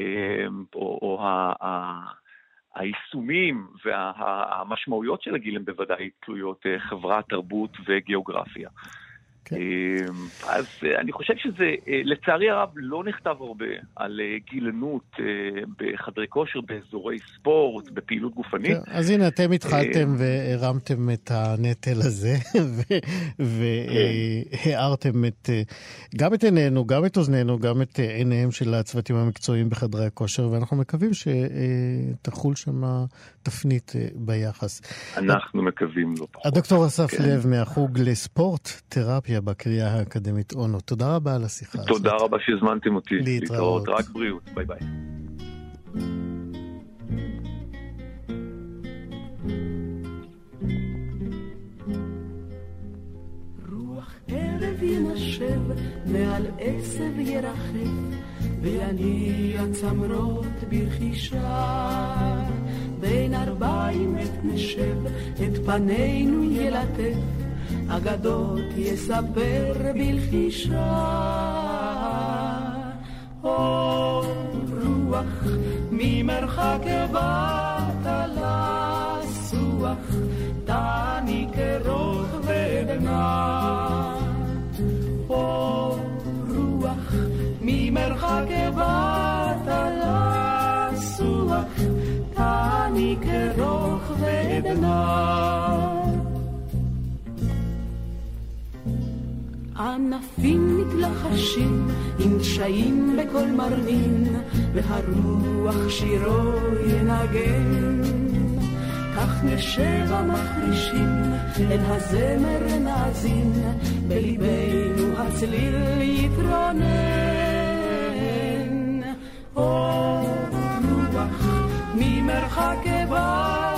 אה, או, או ה, ה, היישומים והמשמעויות של הגיל הם בוודאי תלויות אה, חברה, תרבות וגיאוגרפיה. כן. אמ, אז אה, אני חושב שזה, אה, לצערי הרב, לא נכתב הרבה על אה, גילנות בחדרי כושר, באזורי ספורט, בפעילות גופנית. כן, אז הנה, אתם התחלתם והרמתם את הנטל הזה, [LAUGHS] והארתם את, גם את עינינו, גם את אוזנינו, גם את עיניהם של הצוותים המקצועיים בחדרי הכושר, ואנחנו מקווים שתחול שם תפנית ביחס. אנחנו מקווים לא פחות. הדוקטור אסף כן. לב מהחוג לספורט, תרפיה. פילוסופיה בקריאה האקדמית אונו. תודה רבה על השיחה הזאת. תודה רבה שהזמנתם אותי. להתראות. רק בריאות. ביי ביי. ינשב, מעל עשב ירחף, ויניע צמרות ברכישה. בין ארבעים עת נשב, את פנינו ילטף, אגדות יספר בלחישה. או רוח ממרחק באת לסוח, תעניק רוח ודנה. או רוח ממרחק באת לסוח, תעניק רוח ודנה. ענפים מתלחשים עם דשאים בקול מרנין, והרוח שירו ינגן. כך נשב המחרישים, אל הזמר נאזין, בליבנו הצליל יתרונן. או רוח ממרחק באת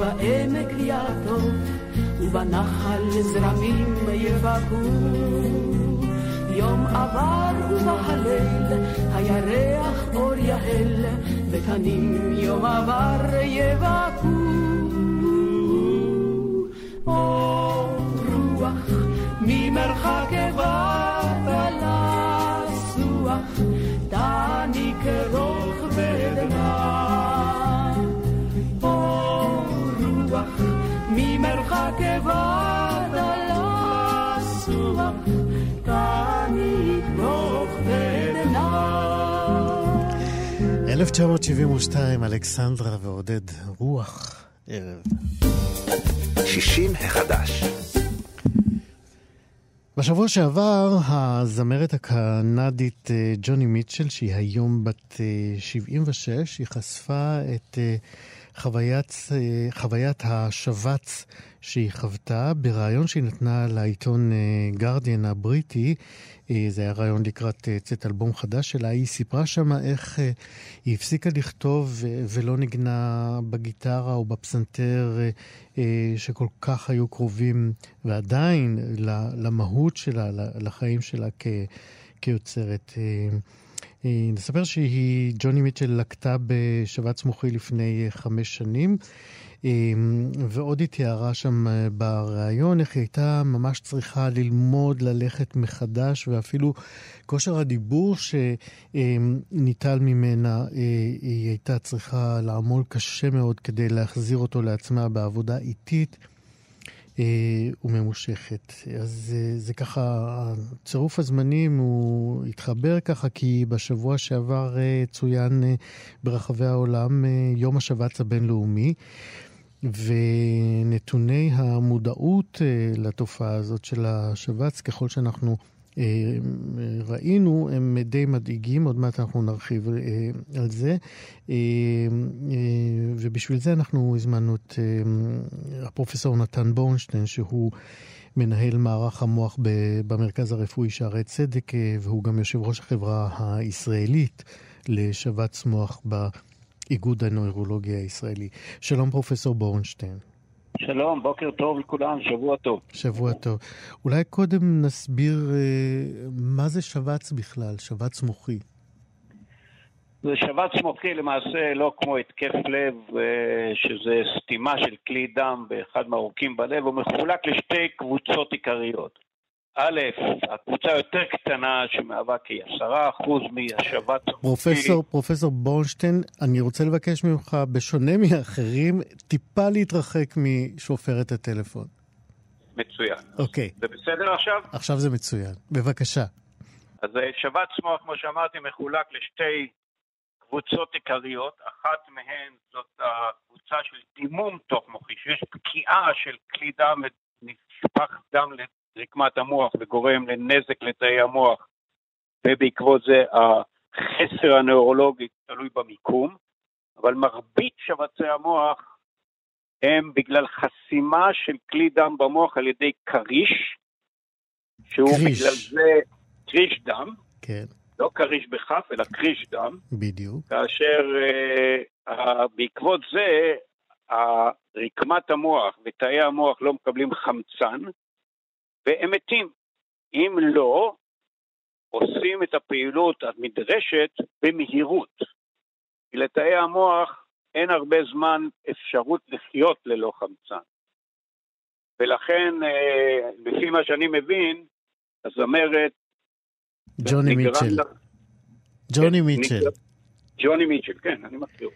גיא בעמק יעטוף, ובנחל זרמים יבקעו. יום עבר ובהליל הירח אור יהל, ותנים יום עבר יבקעו. אור רוח ממרחק באת לסוח, תעניק רוך ודמע. 1972, אלכסנדרה ועודד רוח ערב. 60 החדש. בשבוע שעבר הזמרת הקנדית אה, ג'וני מיטשל, שהיא היום בת אה, 76, היא חשפה את אה, חוויית, אה, חוויית השבץ שהיא חוותה בריאיון שהיא נתנה לעיתון גרדיאן הבריטי. אה, זה היה רעיון לקראת אה, צאת אלבום חדש שלה. היא סיפרה שמה איך אה, היא הפסיקה לכתוב אה, ולא ניגנה בגיטרה או בפסנתר אה, אה, שכל כך היו קרובים ועדיין למהות שלה, לחיים שלה כ- כיוצרת. אה, אה, נספר שהיא, ג'וני מיטשל לקטה בשבץ מוחי לפני אה, חמש שנים. ועוד היא תיארה שם אה, בריאיון איך היא הייתה ממש צריכה ללמוד ללכת מחדש, ואפילו כושר הדיבור שניטל ממנה, אה, היא הייתה צריכה לעמול קשה מאוד כדי להחזיר אותו לעצמה בעבודה איטית. אה, וממושכת. אז אה, זה ככה, צירוף הזמנים הוא התחבר ככה כי בשבוע שעבר צוין ברחבי העולם יום השבץ הבינלאומי. ונתוני המודעות אה, לתופעה הזאת של השבץ, ככל שאנחנו אה, ראינו, הם די מדאיגים, עוד מעט אנחנו נרחיב אה, על זה. ובשביל זה אנחנו הזמנו את הפרופסור נתן בורנשטיין, שהוא מנהל מערך המוח ב- במרכז הרפואי שערי צדק, והוא גם יושב ראש החברה הישראלית לשבץ מוח באיגוד הנוירולוגיה הישראלי. שלום פרופסור בורנשטיין. שלום, בוקר טוב לכולם, שבוע טוב. שבוע טוב. אולי קודם נסביר אה, מה זה שבץ בכלל, שבץ מוחי. זה שבץ מוחי למעשה לא כמו התקף לב, אה, שזה סתימה של כלי דם באחד מהעורקים בלב, הוא מחולק לשתי קבוצות עיקריות. א', הקבוצה היותר קטנה שמהווה כ-10% מהשבץ המוחי. פרופסור, פרופסור בורנשטיין, אני רוצה לבקש ממך, בשונה מאחרים, טיפה להתרחק משופרת הטלפון. מצוין. אוקיי, זה בסדר עכשיו? עכשיו זה מצוין. בבקשה. אז אה, שבץ מוח, כמו שאמרתי, מחולק לשתי קבוצות עיקריות. אחת מהן זאת הקבוצה של דימום תוך מוחי, שיש פקיעה של כלי דם ונשפך דם לרקמת המוח וגורם לנזק לתאי המוח, ובעקבות זה החסר הנוירולוגי תלוי במיקום, אבל מרבית שבצי המוח הם בגלל חסימה של כלי דם במוח על ידי כריש, שהוא כריש. בגלל זה כריש דם, כן, לא כריש בכף, אלא כריש דם, בדיוק. כאשר uh, uh, בעקבות זה uh, רקמת המוח ותאי המוח לא מקבלים חמצן והם מתים. אם לא, עושים את הפעילות הנדרשת במהירות. כי לתאי המוח אין הרבה זמן אפשרות לחיות ללא חמצן. ולכן, uh, לפי מה שאני מבין, הזמרת ג'וני מיטשל. לה- ג'וני כן, מיטשל, ג'וני מיטשל, כן, אני מכיר.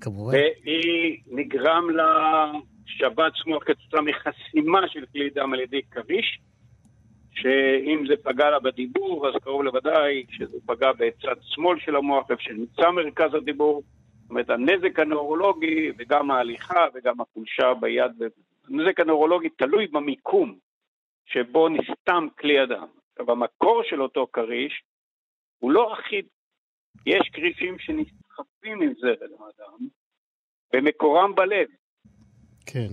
כמובן. והיא נגרם לה שבץ מוח כתוצאה מחסימה של כלי דם על ידי כריש, שאם זה פגע לה בדיבור, אז קרוב לוודאי שזה פגע בצד שמאל של המוח, איפה שנמצא מרכז הדיבור. זאת אומרת, הנזק הנוירולוגי וגם ההליכה וגם החולשה ביד, הנזק הנוירולוגי תלוי במיקום שבו נסתם כלי הדם. עכשיו, המקור של אותו כריש הוא לא אחיד. יש כרישים שנסחפים עם זרם הדם, ומקורם בלב. כן,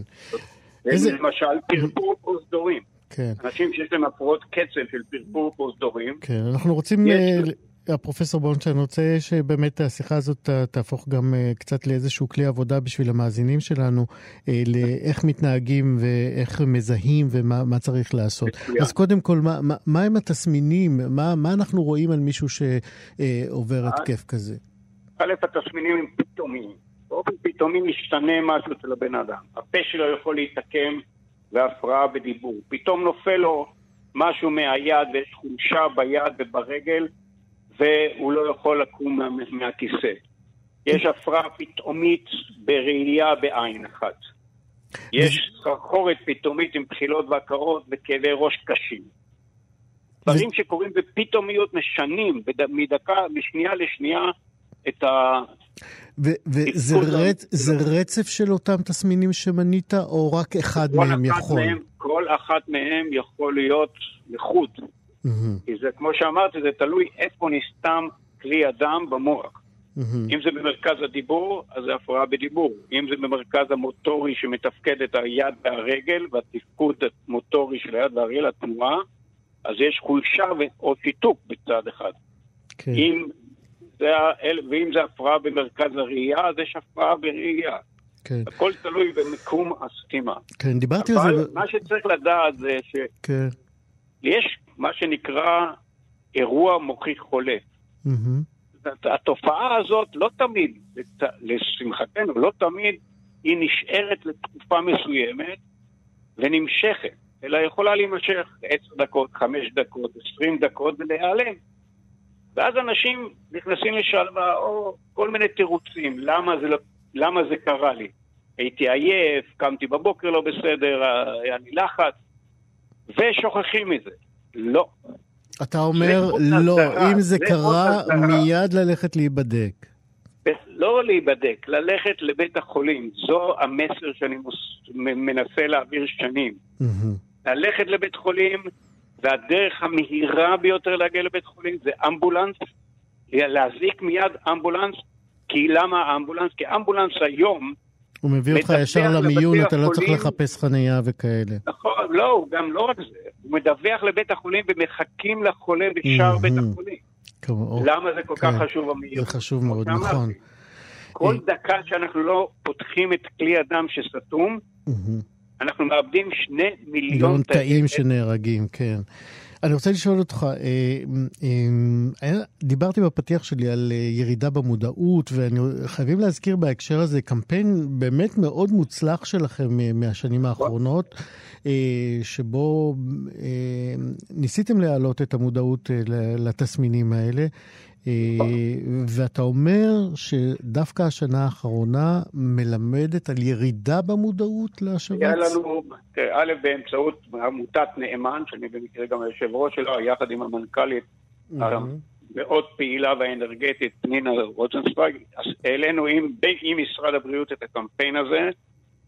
איזה- למשל, פרפור פרוזדורים. כן. אנשים שיש להם הפרעות קצב של פרפור פרוזדורים, כן, אנחנו רוצים יש- אה, הפרופסור בונשטיין, רוצה שבאמת השיחה הזאת תהפוך גם קצת לאיזשהו כלי עבודה בשביל המאזינים שלנו, לאיך מתנהגים ואיך מזהים ומה צריך לעשות. אז קודם כל, מה, מה, מה הם התסמינים? מה, מה אנחנו רואים על מישהו שעובר התקף כזה? א', התסמינים הם פתאומיים. באופן פתאומי משתנה משהו אצל הבן אדם. הפה שלו יכול להתעקם והפרעה בדיבור. פתאום נופל לו משהו מהיד ויש חולשה ביד וברגל והוא לא יכול לקום מה, מהכיסא. יש הפרעה פתאומית בראייה בעין אחת. יש סחרחורת פתאומית עם בחילות והקרות וכאבי ראש קשים. דברים שקורים בפתאומיות משנים מדקה, משנייה לשנייה את ה... וזה רצ, רצף של אותם תסמינים שמנית, או רק אחד מהם יכול? מהם, כל אחת מהם יכול להיות לחוד. Mm-hmm. כי זה, כמו שאמרתי, זה תלוי איפה נסתם כלי הדם במוח. Mm-hmm. אם זה במרכז הדיבור, אז זה הפרעה בדיבור. אם זה במרכז המוטורי שמתפקד את היד והרגל, והתפקוד המוטורי של היד והרגל, התנועה, אז יש חולשה או שיתוק בצד אחד. כן. אם זה, ואם זה הפרעה במרכז הראייה, אז יש הפרעה בראייה. כן. הכל תלוי במיקום הסתימה. כן, דיברתי על זה. אבל מה שצריך לדעת זה שיש כן. מה שנקרא אירוע מוחי חולה. Mm-hmm. התופעה הזאת לא תמיד, לשמחתנו, לא תמיד היא נשארת לתקופה מסוימת ונמשכת, אלא יכולה להימשך 10 דקות, 5 דקות, 20 דקות ולהיעלם. ואז אנשים נכנסים לשלווה, או כל מיני תירוצים, למה זה, לא, למה זה קרה לי. הייתי עייף, קמתי בבוקר לא בסדר, היה לי לחץ, ושוכחים מזה. לא. אתה אומר, לא, אם זה קרה, מיד ללכת להיבדק. לא להיבדק, ללכת לבית החולים. זו המסר שאני מנסה להעביר שנים. ללכת לבית חולים, והדרך המהירה ביותר להגיע לבית חולים זה אמבולנס, להזעיק מיד אמבולנס, כי למה אמבולנס? כי אמבולנס היום... הוא מביא אותך ישר למיון, אתה לא צריך לחפש חנייה וכאלה. נכון, לא, הוא גם לא רק זה, הוא מדווח לבית החולים ומחכים לחולה בשער בית החולים. למה זה כל כך כן. חשוב המהירות? זה חשוב מאוד, נכון. כל אה, דקה שאנחנו לא פותחים את כלי הדם שסתום, אנחנו מאבדים שני מיליון תאים שנהרגים, כן. אני רוצה לשאול אותך, אה, אה, דיברתי בפתיח שלי על אה, ירידה במודעות, וחייבים להזכיר בהקשר הזה קמפיין באמת מאוד מוצלח שלכם מהשנים האחרונות, שבו ניסיתם להעלות את המודעות לתסמינים האלה. ואתה אומר שדווקא השנה האחרונה מלמדת על ירידה במודעות לשבץ? היה לנו, א', באמצעות עמותת נאמן, שאני במקרה גם היושב ראש שלה, יחד עם המנכ"לית המאוד פעילה והאנרגטית פנינה רוזנצוויג, העלינו עם, עם משרד הבריאות את הקמפיין הזה,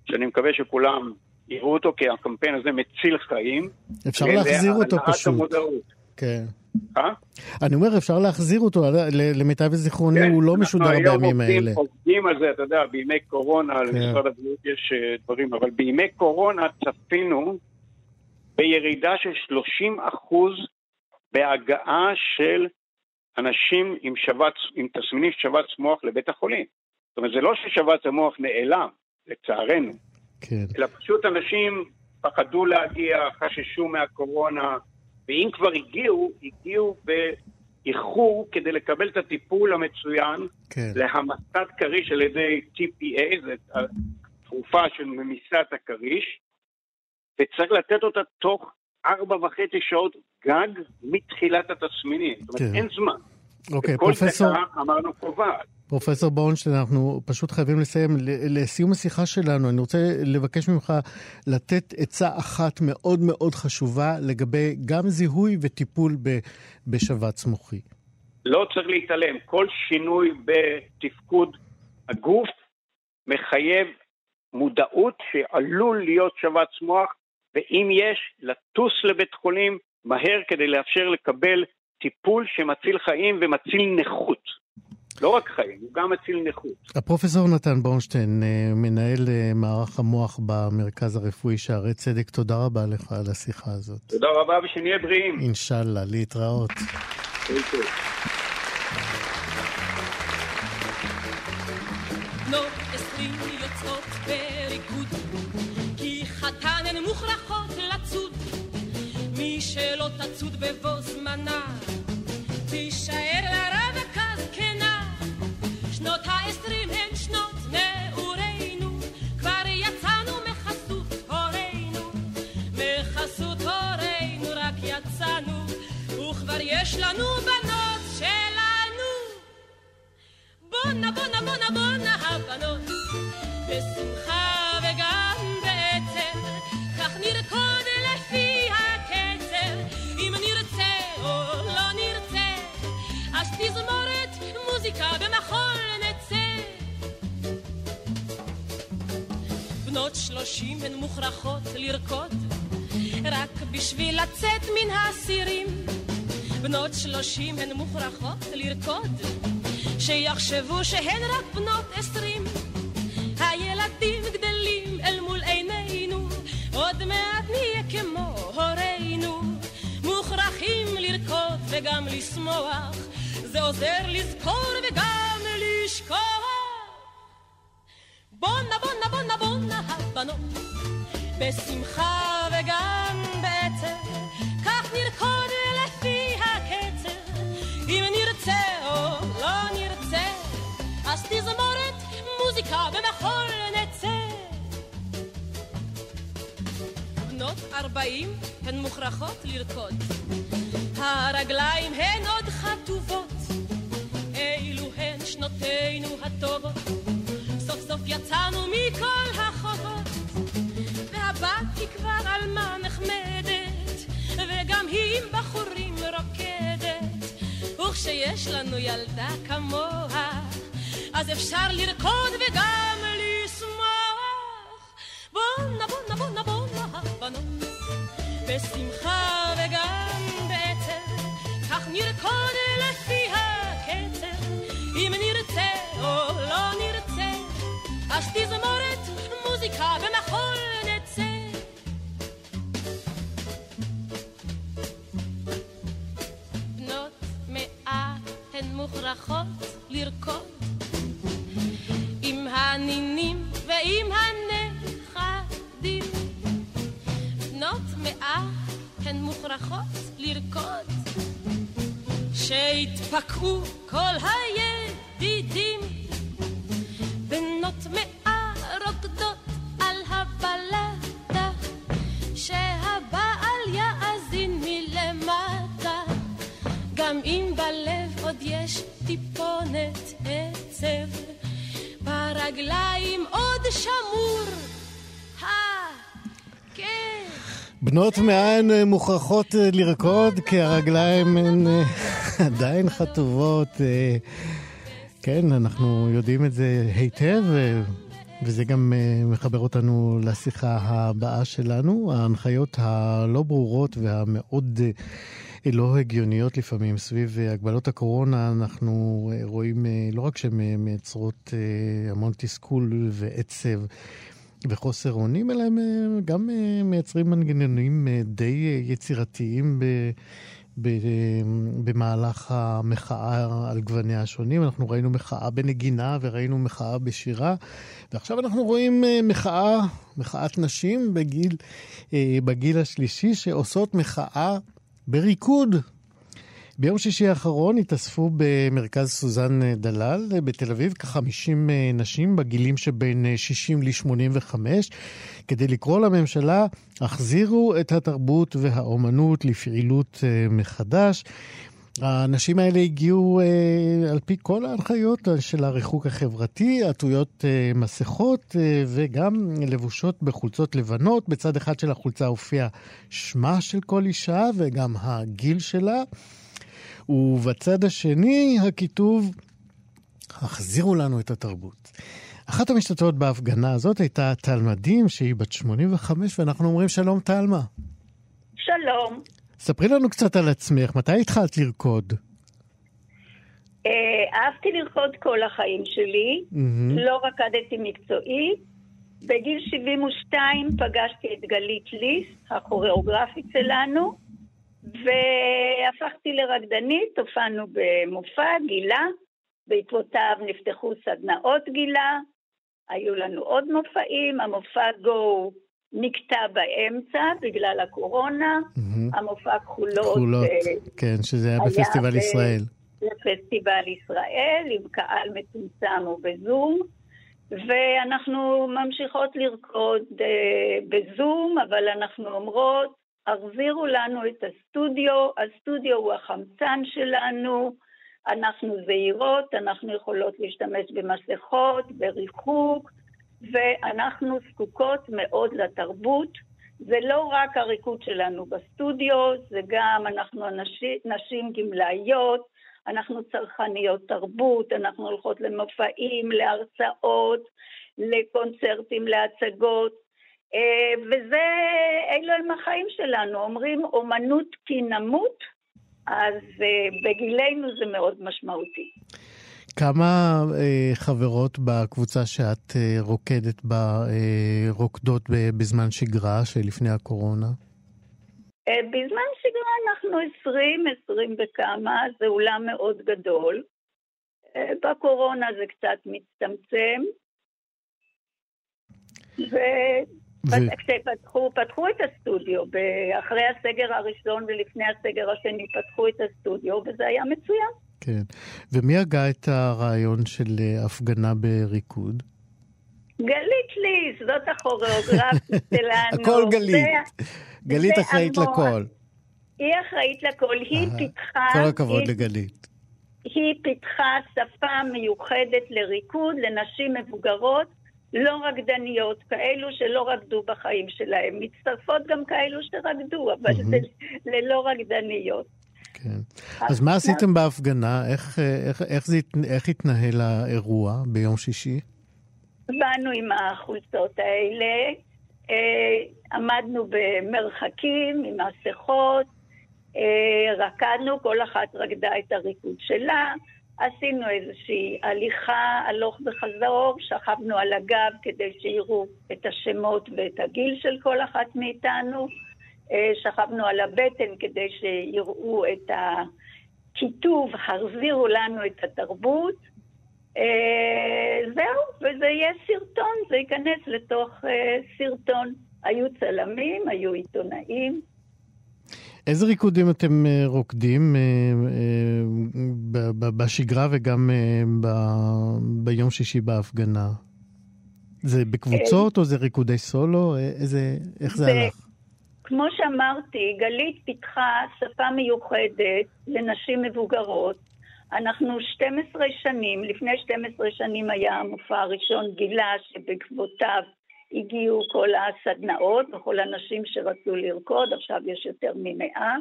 שאני מקווה שכולם יראו אותו, כי הקמפיין הזה מציל חיים. אפשר להחזיר אותו פשוט. כן. אה? אני אומר, אפשר להחזיר אותו, למיטב זיכרוני, כן, הוא לא משודר בימים האלה. אנחנו עובדים על זה, אתה יודע, בימי קורונה, כן. למשרד הבריאות יש אה, דברים, אבל בימי קורונה צפינו בירידה של 30 אחוז בהגעה של אנשים עם, שבץ, עם תסמינים של שבץ מוח לבית החולים. זאת אומרת, זה לא ששבץ המוח נעלם, לצערנו, כן. אלא פשוט אנשים פחדו להגיע, חששו מהקורונה, ואם כבר הגיעו, הגיעו באיחור כדי לקבל את הטיפול המצוין כן. להמסת כריש על ידי TPA, זו תרופה של ממיסת הכריש, וצריך לתת אותה תוך ארבע וחצי שעות גג מתחילת התסמינים. כן. זאת אומרת, כן. אין זמן. אוקיי, פרופסור... וכל דקה אמרנו קובעת. פרופסור בורנשטיין, אנחנו פשוט חייבים לסיים. לסיום השיחה שלנו, אני רוצה לבקש ממך לתת עצה אחת מאוד מאוד חשובה לגבי גם זיהוי וטיפול בשבץ מוחי. לא צריך להתעלם. כל שינוי בתפקוד הגוף מחייב מודעות שעלול להיות שבץ מוח, ואם יש, לטוס לבית חולים מהר כדי לאפשר לקבל טיפול שמציל חיים ומציל נכות. לא רק חיים, הוא גם מציל נכות. הפרופסור נתן בורנשטיין, אה, מנהל אה, מערך המוח במרכז הרפואי שערי צדק, תודה רבה לך על השיחה הזאת. תודה רבה ושנהיה בריאים. אינשאללה, להתראות. עשרים יוצאות בריקוד, כי חתן הן מוכרחות לצוד. מי שלא תצוד בבוא זמנה, תישאר לרווקה זקנה. שנות העשרים הן שנות נעורינו, כבר יצאנו מחסות הורינו. מחסות הורינו רק יצאנו, וכבר יש לנו בנות שלנו. בונה בונה בונה בונה הבנות, בשמחה שלושים הן מוכרחות לרקוד, רק בשביל לצאת מן האסירים. בנות שלושים הן מוכרחות לרקוד, שיחשבו שהן רק בנות עשרים. הילדים גדלים אל מול עינינו, עוד מעט נהיה כמו הורינו. מוכרחים לרקוד וגם לשמוח, זה עוזר לזכור וגם לשכוח. הבנות, בשמחה וגם בעצב, כך נרקוד לפי הקצב, אם נרצה או לא נרצה, אז תזמורת מוזיקה במחול נצא. בנות ארבעים הן מוכרחות לרקוד, הרגליים הן עוד חטובות, אילו הן שנותינו הטובות, היא כבר עלמה נחמדת, וגם היא עם בחורים רוקדת, וכשיש לנו ילדה כמוה, אז אפשר לרקוד וגם לשמוח. בונה בונה בונה בונה הבנות, בשמחה וגם בעצב, כך נרקוד לפי הקצב, אם נרצה או לא נרצה, אז תזמורת מוזיקה במחול מוכרחות לרקוד עם הנינים ועם הנכדים. בנות מאה הן מוכרחות לרקוד שיתפקעו כל הידידים. בנות מאה רוקדות על הבלדה שהבעל יאזין מלמטה גם אם בלב עוד יש טיפונת עצב ברגליים עוד שמור. הכאב בנות מאה הן אה, מוכרחות אה, לרקוד, כי הרגליים הן אה, [LAUGHS] עדיין חטובות. אה, כן, אנחנו יודעים את זה היטב, אה, וזה גם אה, מחבר אותנו לשיחה הבאה שלנו. ההנחיות הלא ברורות והמאוד אה, לא הגיוניות לפעמים סביב אה, הגבלות הקורונה, אנחנו רואים לא רק שהן מייצרות המון תסכול ועצב. וחוסר אונים, אלא הם גם מייצרים מנגנונים די יצירתיים במהלך המחאה על גווניה השונים. אנחנו ראינו מחאה בנגינה וראינו מחאה בשירה, ועכשיו אנחנו רואים אה, מחאה, מחאת נשים בגיל, אה, בגיל השלישי, שעושות מחאה בריקוד. ביום שישי האחרון התאספו במרכז סוזן דלל בתל אביב כ-50 נשים בגילים שבין 60 ל-85 כדי לקרוא לממשלה, החזירו את התרבות והאומנות לפעילות אה, מחדש. האנשים האלה הגיעו אה, על פי כל ההנחיות של הריחוק החברתי, עטויות אה, מסכות אה, וגם לבושות בחולצות לבנות. בצד אחד של החולצה הופיע שמה של כל אישה וגם הגיל שלה. ובצד השני הכיתוב, החזירו לנו את התרבות. אחת המשתתפות בהפגנה הזאת הייתה תלמדים, שהיא בת 85, ואנחנו אומרים שלום תלמה. שלום. ספרי לנו קצת על עצמך, מתי התחלת לרקוד? אה, אהבתי לרקוד כל החיים שלי, מהמם. לא רקדתי מקצועית. בגיל 72 פגשתי את גלית ליס, הכוריאוגרפית שלנו, והפכתי לרקדנית, הופענו במופע גילה, בעקבותיו נפתחו סדנאות גילה, היו לנו עוד מופעים, המופע גו נקטע באמצע בגלל הקורונה, מהמם. המופע כחולות, כחולות, אה, כן, שזה היה היה בפסטיבל ב- ישראל. לפסטיבל ישראל עם קהל מצומצם ובזום, ואנחנו ממשיכות לרקוד אה, בזום, אבל אנחנו אומרות, החזירו לנו את הסטודיו, הסטודיו הוא החמצן שלנו, אנחנו זהירות, אנחנו יכולות להשתמש במסכות, בריחוק, ואנחנו זקוקות מאוד לתרבות. זה לא רק הריקוד שלנו בסטודיו, זה גם אנחנו אנשי, נשים גמלאיות, אנחנו צרכניות תרבות, אנחנו הולכות למופעים, להרצאות, לקונצרטים, להצגות, וזה, אלו הם החיים שלנו. אומרים אומנות כי נמות, אז אה, בגילנו זה מאוד משמעותי. כמה אה, חברות בקבוצה שאת אה, רוקדת בה אה, רוקדות בזמן שגרה שלפני הקורונה? אה, בזמן שגרה אנחנו 20, 20 וכמה, זה אולם מאוד גדול. אה, בקורונה זה קצת מצטמצם. ו... ו- כשפתחו, פתחו את הסטודיו, אחרי הסגר הראשון ולפני הסגר השני פתחו את הסטודיו, וזה היה מצוין. כן. ומי הגה את הרעיון של אה, הפגנה בריקוד? גלית ליס, זאת הכוריאוגרפית [LAUGHS] שלנו. הכל גלית. זה- גלית זה אחראית. לכל. היא אחראית לכל, היא פיתחה... כל הכבוד היא- לגלית. היא פיתחה שפה מיוחדת לריקוד לנשים מבוגרות, לא רקדניות, כאלו שלא רקדו בחיים שלהם. מצטרפות גם כאלו שרקדו, אבל מהמם. זה ללא רקדניות. כן. אז מה עשיתם בהפגנה? איך, איך, איך, זה, איך התנהל האירוע ביום שישי? באנו עם החולצות האלה, אה, עמדנו במרחקים עם מסכות, אה, רקדנו, כל אחת רקדה את הריקוד שלה, עשינו איזושהי הליכה הלוך וחזור, שכבנו על הגב כדי שיראו את השמות ואת הגיל של כל אחת מאיתנו, אה, שכבנו על הבטן כדי שיראו את הכיתוב, החזירו לנו את התרבות. אה, זהו, וזה יהיה סרטון, זה ייכנס לתוך אה, סרטון. היו צלמים, היו עיתונאים. איזה ריקודים אתם אה, רוקדים אה, אה, בשגרה וגם ביום שישי בהפגנה? זה בקבוצות או זה ריקודי סולו? איזה, איך זה זה- הלך? כמו שאמרתי, גלית פיתחה שפה מיוחדת לנשים מבוגרות. אנחנו 12 שנים, לפני 12 שנים היה המופע הראשון גילה שבעקבותיו הגיעו כל הסדנאות וכל הנשים שרצו לרקוד, עכשיו יש יותר ממאה,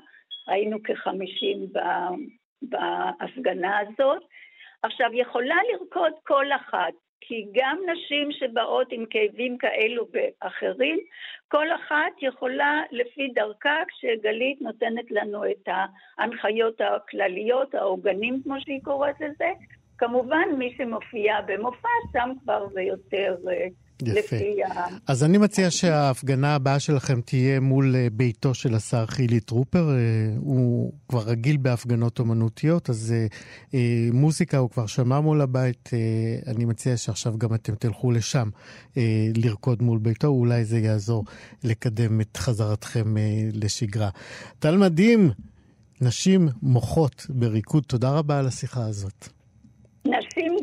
היינו כחמישים בהפגנה הזאת. עכשיו, יכולה לרקוד כל אחת, כי גם נשים שבאות עם כאבים כאלו ואחרים, כל אחת יכולה לפי דרכה, כשגלית נותנת לנו את ההנחיות הכלליות, העוגנים כמו שהיא קוראת לזה, כמובן מי שמופיע במופע, שם כבר זה יותר אה, יפה. ה... אז אני מציע שההפגנה הבאה שלכם תהיה מול אה, ביתו של השר חילי טרופר. אה, הוא כבר רגיל בהפגנות אומנותיות, אז אה, מוזיקה הוא כבר שמע מול הבית. אני מציע שעכשיו גם אתם תלכו לשם לרקוד מול ביתו, אולי זה יעזור לקדם את חזרתכם לשגרה. טל מדהים, נשים מוחות בריקוד, תודה רבה על השיחה הזאת.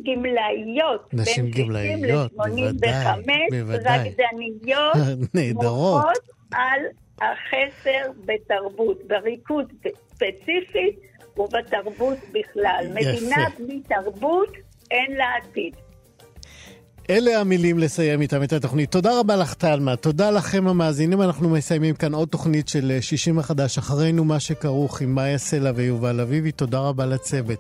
גמלאיות, נשים בין 60 גמלאיות, ל-85, בוודאי, בוודאי. רקדניות, [LAUGHS] נהדרות. על החסר בתרבות, בריקוד ספציפית ובתרבות בכלל. יפה. מדינה בלי תרבות, אין לה עתיד. אלה המילים לסיים איתם את התוכנית. תודה רבה לך, טלמה. תודה לכם המאזינים. אנחנו מסיימים כאן עוד תוכנית של אה, 60 החדש. אחרינו מה שכרוך עם מאיה סלע ויובל אביבי. תודה רבה לצוות.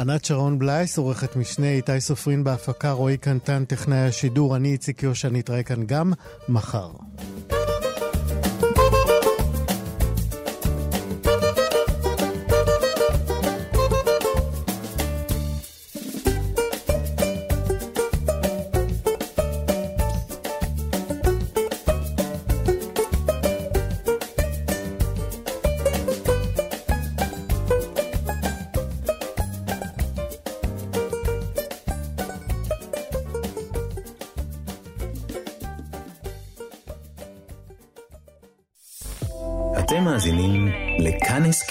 ענת שרון בלייס, עורכת משנה, איתי סופרין בהפקה, רועי קנטן, טכנאי השידור, אני איציק יושע, נתראה כאן גם מחר.